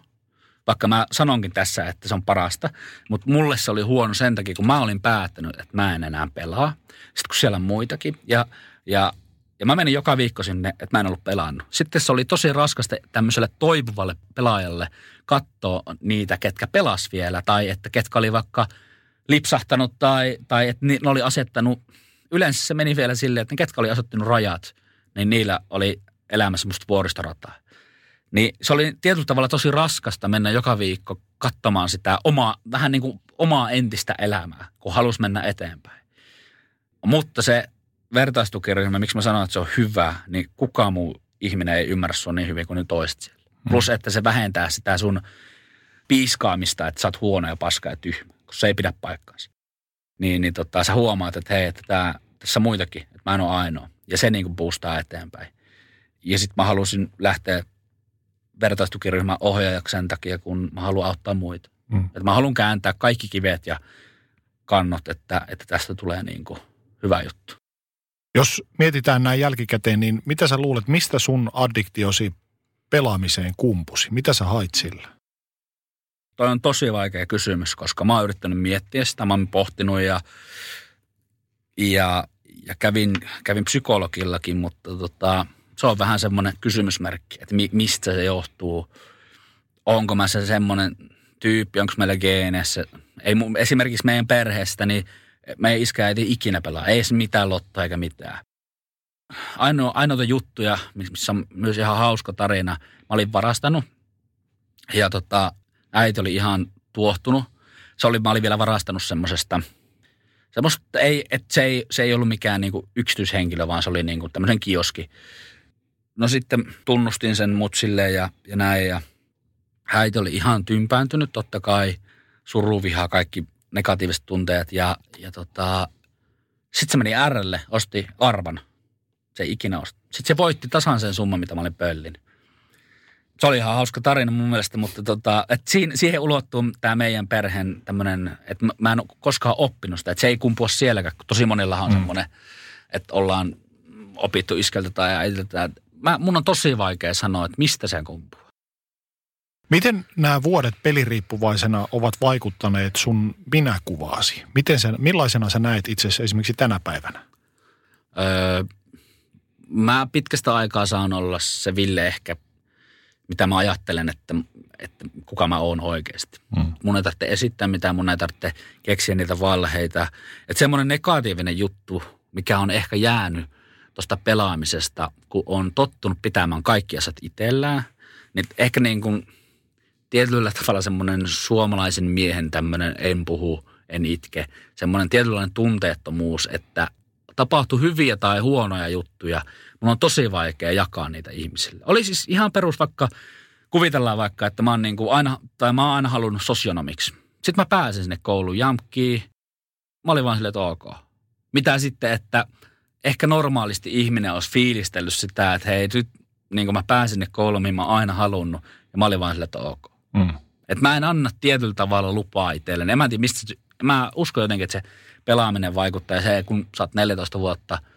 Vaikka mä sanonkin tässä, että se on parasta, mutta mulle se oli huono sen takia, kun mä olin päättänyt, että mä en enää pelaa. Sitten kun siellä on muitakin, ja, ja, ja mä menin joka viikko sinne, että mä en ollut pelannut. Sitten se oli tosi raskasta tämmöiselle toipuvalle pelaajalle katsoa niitä, ketkä pelas vielä, tai että ketkä oli vaikka – lipsahtanut tai, tai että ne oli asettanut, yleensä se meni vielä silleen, että ne ketkä oli asettanut rajat, niin niillä oli elämässä musta vuoristorataa. Niin se oli tietyllä tavalla tosi raskasta mennä joka viikko katsomaan sitä omaa, vähän niin kuin omaa entistä elämää, kun halusi mennä eteenpäin. Mutta se vertaistukiryhmä, miksi mä sanon, että se on hyvä, niin kukaan muu ihminen ei ymmärrä sua niin hyvin kuin ne toiset siellä. Plus, että se vähentää sitä sun piiskaamista, että sä oot huono ja paska ja tyhmä kun se ei pidä paikkaansa. Niin, niin tota, sä huomaat, että hei, että tää, tässä on muitakin, että mä en ole ainoa. Ja se niin kuin boostaa eteenpäin. Ja sitten mä halusin lähteä vertaistukiryhmän ohjaajaksi sen takia, kun mä haluan auttaa muita. Mm. Että mä haluan kääntää kaikki kivet ja kannot, että, että tästä tulee niin kuin hyvä juttu. Jos mietitään näin jälkikäteen, niin mitä sä luulet, mistä sun addiktiosi pelaamiseen kumpusi? Mitä sä hait sillä? Toi on tosi vaikea kysymys, koska mä oon yrittänyt miettiä sitä, mä oon pohtinut ja, ja, ja kävin, kävin psykologillakin, mutta tota, se on vähän semmoinen kysymysmerkki, että mi, mistä se johtuu. Onko mä se semmoinen tyyppi, onko meillä geeneissä. Ei, esimerkiksi meidän perheestä, niin meidän iskä ei ikinä pelaa. Ei se mitään lottoa eikä mitään. Ainoa, ainoita juttuja, missä on myös ihan hauska tarina. Mä olin varastanut ja tota, äiti oli ihan tuohtunut. Se oli, mä olin vielä varastanut semmoisesta, semmoista, ei, että se ei, se ei ollut mikään niinku yksityishenkilö, vaan se oli niinku tämmöisen kioski. No sitten tunnustin sen mutsille ja, ja näin ja äiti oli ihan tympääntynyt totta kai, suru, vihaa, kaikki negatiiviset tunteet ja, ja tota, sitten se meni Rlle, osti arvan. Se ei ikinä osti. Sitten se voitti tasan sen summan, mitä mä olin pöllin se oli ihan hauska tarina mun mielestä, mutta tota, et siihen, siihen ulottuu tämä meidän perheen tämmöinen, että mä, en ole koskaan oppinut sitä, että se ei kumpua sielläkään, kun tosi monillahan on mm. semmoinen, että ollaan opittu iskeltä tai äitiltä. Mä, mun on tosi vaikea sanoa, että mistä se kumpuu. Miten nämä vuodet peliriippuvaisena ovat vaikuttaneet sun minäkuvaasi? Miten sen, millaisena sä näet itse esimerkiksi tänä päivänä? Öö, mä pitkästä aikaa saan olla se Ville ehkä mitä mä ajattelen, että, että kuka mä oon oikeasti. Mm. Mun ei tarvitse esittää mitään, mun ei tarvitse keksiä niitä valheita. Että semmoinen negatiivinen juttu, mikä on ehkä jäänyt tuosta pelaamisesta, kun on tottunut pitämään kaikki asiat itsellään, niin ehkä niin kuin tietyllä tavalla semmoinen suomalaisen miehen tämmöinen en puhu, en itke, semmoinen tietynlainen tunteettomuus, että tapahtuu hyviä tai huonoja juttuja – mun on tosi vaikea jakaa niitä ihmisille. Oli siis ihan perus vaikka, kuvitellaan vaikka, että mä oon niin kuin aina, tai mä oon aina halunnut sosionomiksi. Sitten mä pääsin sinne kouluun jamkkiin. Mä olin vaan silleen, että ok. Mitä sitten, että ehkä normaalisti ihminen olisi fiilistellyt sitä, että hei nyt niin kuin mä pääsin sinne kouluun, mihin mä oon aina halunnut. Ja mä olin vaan silleen, että ok. Mm. Että mä en anna tietyllä tavalla lupaa itselleni. Mä tiedä, mistä, mä uskon jotenkin, että se pelaaminen vaikuttaa. Ja se, kun sä oot 14 vuotta –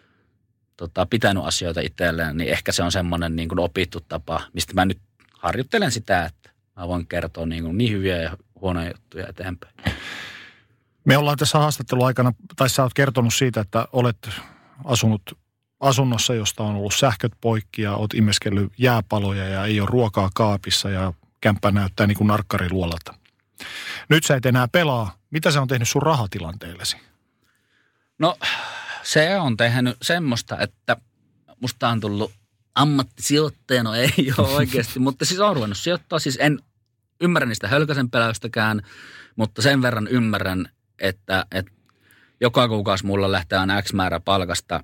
tota, pitänyt asioita itselleen, niin ehkä se on semmoinen niin kuin opittu tapa, mistä mä nyt harjoittelen sitä, että mä voin kertoa niin, kuin niin hyviä ja huonoja juttuja eteenpäin. Me ollaan tässä haastatteluaikana, tai sä oot kertonut siitä, että olet asunut asunnossa, josta on ollut sähköt poikki ja oot imeskellyt jääpaloja ja ei ole ruokaa kaapissa ja kämppä näyttää niin kuin narkkariluolalta. Nyt sä et enää pelaa. Mitä se on tehnyt sun rahatilanteellesi? No se on tehnyt semmoista, että musta on tullut ammattisijoittaja, no ei ole (laughs) oikeasti, mutta siis on ruvennut sijoittaa. Siis en ymmärrä niistä hölkäsen peläystäkään, mutta sen verran ymmärrän, että, että joka kuukausi mulla lähtee aina X määrä palkasta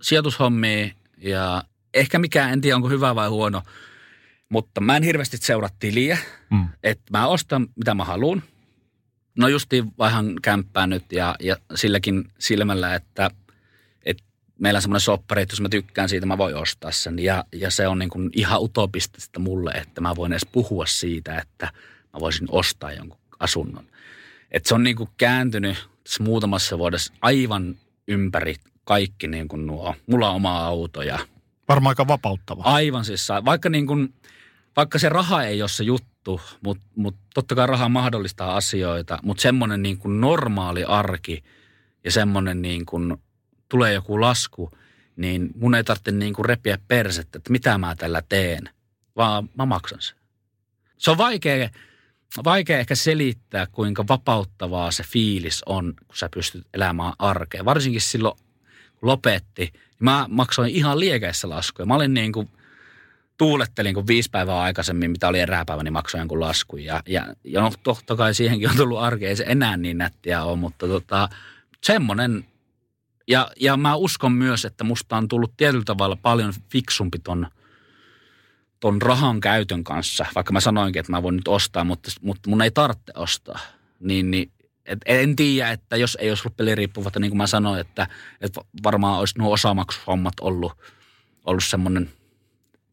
sijoitushommiin ja ehkä mikään, en tiedä onko hyvä vai huono, mutta mä en hirveästi seuraa tiliä, mm. että mä ostan mitä mä haluan. No justiin vaihan kämppää nyt ja, ja silläkin silmällä, että, että meillä on semmoinen soppari, että jos mä tykkään siitä, mä voin ostaa sen. Ja, ja se on niin kuin ihan utopistista mulle, että mä voin edes puhua siitä, että mä voisin ostaa jonkun asunnon. Että se on niin kuin kääntynyt muutamassa vuodessa aivan ympäri kaikki niin kuin nuo. Mulla on oma auto ja... Varmaan aika vapauttava. Aivan siis, vaikka niin kuin, vaikka se raha ei ole se juttu, mutta mut totta kai raha mahdollistaa asioita, mutta semmoinen niin kuin normaali arki ja semmoinen niin kuin tulee joku lasku, niin mun ei tarvitse niin kuin repiä persettä, että mitä mä tällä teen, vaan mä maksan sen. Se on vaikea, vaikea ehkä selittää, kuinka vapauttavaa se fiilis on, kun sä pystyt elämään arkea. Varsinkin silloin, kun lopetti, niin mä maksoin ihan liekeissä laskuja. Mä olin niin kuin, tuulettelin kun viisi päivää aikaisemmin, mitä oli eräpäivä, niin maksoin jonkun laskun. Ja, ja, ja no totta kai siihenkin on tullut arkea, ei se enää niin nättiä ole, mutta tota, semmoinen. Ja, ja mä uskon myös, että musta on tullut tietyllä tavalla paljon fiksumpi ton – ton rahan käytön kanssa, vaikka mä sanoinkin, että mä voin nyt ostaa, mutta, mutta mun ei tarvitse ostaa, niin, niin et en tiedä, että jos ei olisi ollut peliriippuvatta, niin kuin mä sanoin, että, että varmaan olisi nuo osamaksuhommat ollut, ollut semmoinen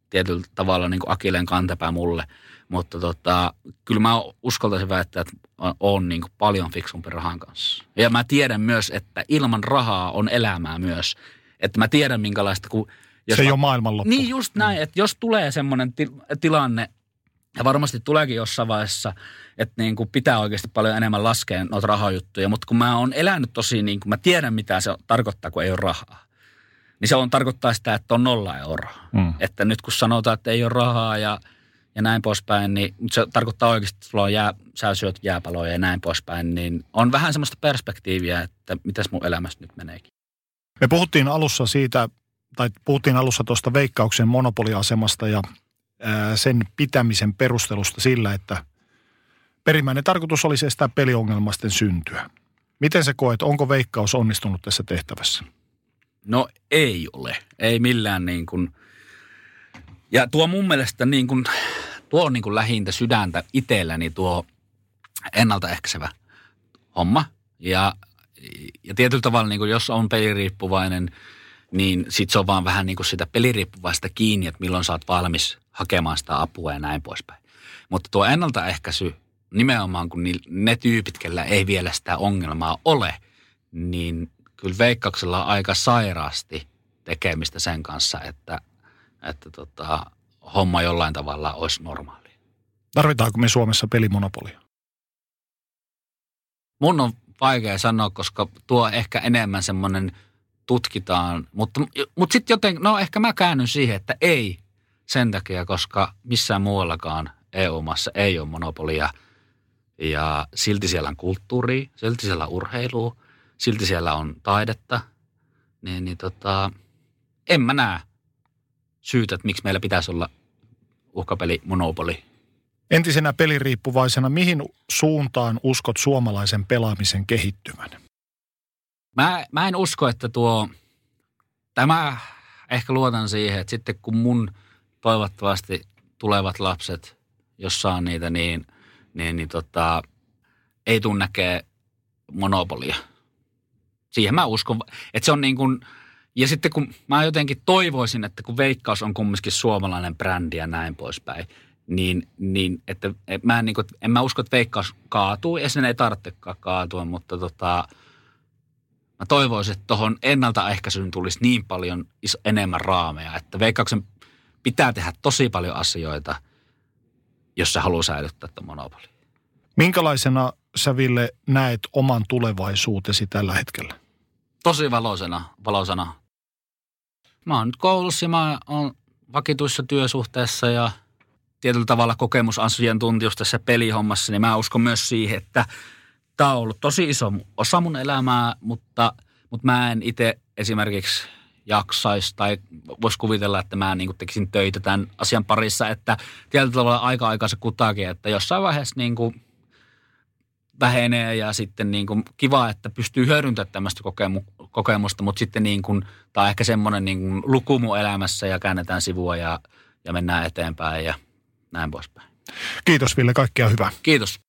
tietyllä tavalla niin kuin Akileen kantapää mulle. Mutta tota, kyllä mä uskaltaisin väittää, että on niin kuin paljon fiksumpi rahan kanssa. Ja mä tiedän myös, että ilman rahaa on elämää myös. Että mä tiedän minkälaista, kun jos se ei ole maailmanloppu. Niin just näin, että jos tulee semmoinen ti- tilanne, ja varmasti tuleekin jossain vaiheessa, että niin kuin pitää oikeasti paljon enemmän laskea noita rahajuttuja, mutta kun mä oon elänyt tosi niin kuin mä tiedän mitä se tarkoittaa, kun ei ole rahaa. Niin se on tarkoittaa sitä, että on nolla euroa. Mm. Että nyt kun sanotaan, että ei ole rahaa ja, ja näin poispäin, niin mutta se tarkoittaa oikeasti, että sulla on jää, sä syöt jääpaloja ja näin poispäin, niin on vähän semmoista perspektiiviä, että mitäs mun elämässä nyt meneekin. Me puhuttiin alussa siitä, tai puhuttiin alussa tuosta veikkauksen monopoliasemasta ja sen pitämisen perustelusta sillä, että perimmäinen tarkoitus olisi estää peliongelmasten syntyä. Miten se koet, onko veikkaus onnistunut tässä tehtävässä? No ei ole, ei millään niin kuin. Ja tuo mun mielestä niin kuin, tuo on niin kuin lähintä sydäntä itselläni tuo ennaltaehkäisevä homma. Ja, ja tietyllä tavalla, niin kuin jos on peliriippuvainen – niin sit se on vaan vähän niin kuin sitä peliriippuvaista kiinni, että milloin sä oot valmis hakemaan sitä apua ja näin poispäin. Mutta tuo ennaltaehkäisy, nimenomaan kun ne tyypit, kellä ei vielä sitä ongelmaa ole, niin kyllä veikkauksella on aika sairaasti tekemistä sen kanssa, että, että tota, homma jollain tavalla olisi normaali. Tarvitaanko me Suomessa pelimonopolia? Mun on vaikea sanoa, koska tuo ehkä enemmän semmoinen – tutkitaan. Mutta, mutta sitten joten, no ehkä mä käännyn siihen, että ei sen takia, koska missään muuallakaan EU-maassa ei ole monopolia. Ja silti siellä on kulttuuri, silti siellä on urheilua, silti siellä on taidetta. Niin, niin tota, en mä näe syytä, että miksi meillä pitäisi olla uhkapeli monopoli. Entisenä peliriippuvaisena, mihin suuntaan uskot suomalaisen pelaamisen kehittyvän? Mä, mä en usko, että tuo, tämä ehkä luotan siihen, että sitten kun mun toivottavasti tulevat lapset, jos saa niitä, niin, niin, niin tota, ei tule näkee monopolia. Siihen mä uskon, että se on niin kuin, ja sitten kun mä jotenkin toivoisin, että kun Veikkaus on kumminkin suomalainen brändi ja näin poispäin, niin, niin että, että mä en, niin kuin, en mä usko, että Veikkaus kaatuu ja sen ei tarvitsekaan kaatua, mutta tota, mä toivoisin, että tuohon ennaltaehkäisyyn tulisi niin paljon iso, enemmän raameja, että veikkauksen pitää tehdä tosi paljon asioita, jos se haluaa säilyttää tämän monopoli. Minkälaisena sä Ville näet oman tulevaisuutesi tällä hetkellä? Tosi valoisena, valoisena. Mä oon nyt koulussa ja mä oon vakituissa työsuhteessa ja tietyllä tavalla kokemusasiantuntijuus tässä pelihommassa, niin mä uskon myös siihen, että tämä on ollut tosi iso osa mun elämää, mutta, mutta mä en itse esimerkiksi jaksaisi tai voisi kuvitella, että mä niin tekisin töitä tämän asian parissa, että tietyllä tavalla aika se kutakin, että jossain vaiheessa niin kuin vähenee ja sitten niin kuin kiva, että pystyy hyödyntämään tämmöistä kokemu- kokemusta, mutta sitten niin kuin, tämä on ehkä semmoinen niin kuin luku mun elämässä ja käännetään sivua ja, ja mennään eteenpäin ja näin poispäin. Kiitos Ville, kaikkea hyvää. Kiitos.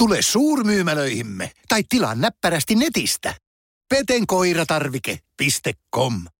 Tule suurmyymälöihimme tai tilaa näppärästi netistä. petenkoiratarvike.com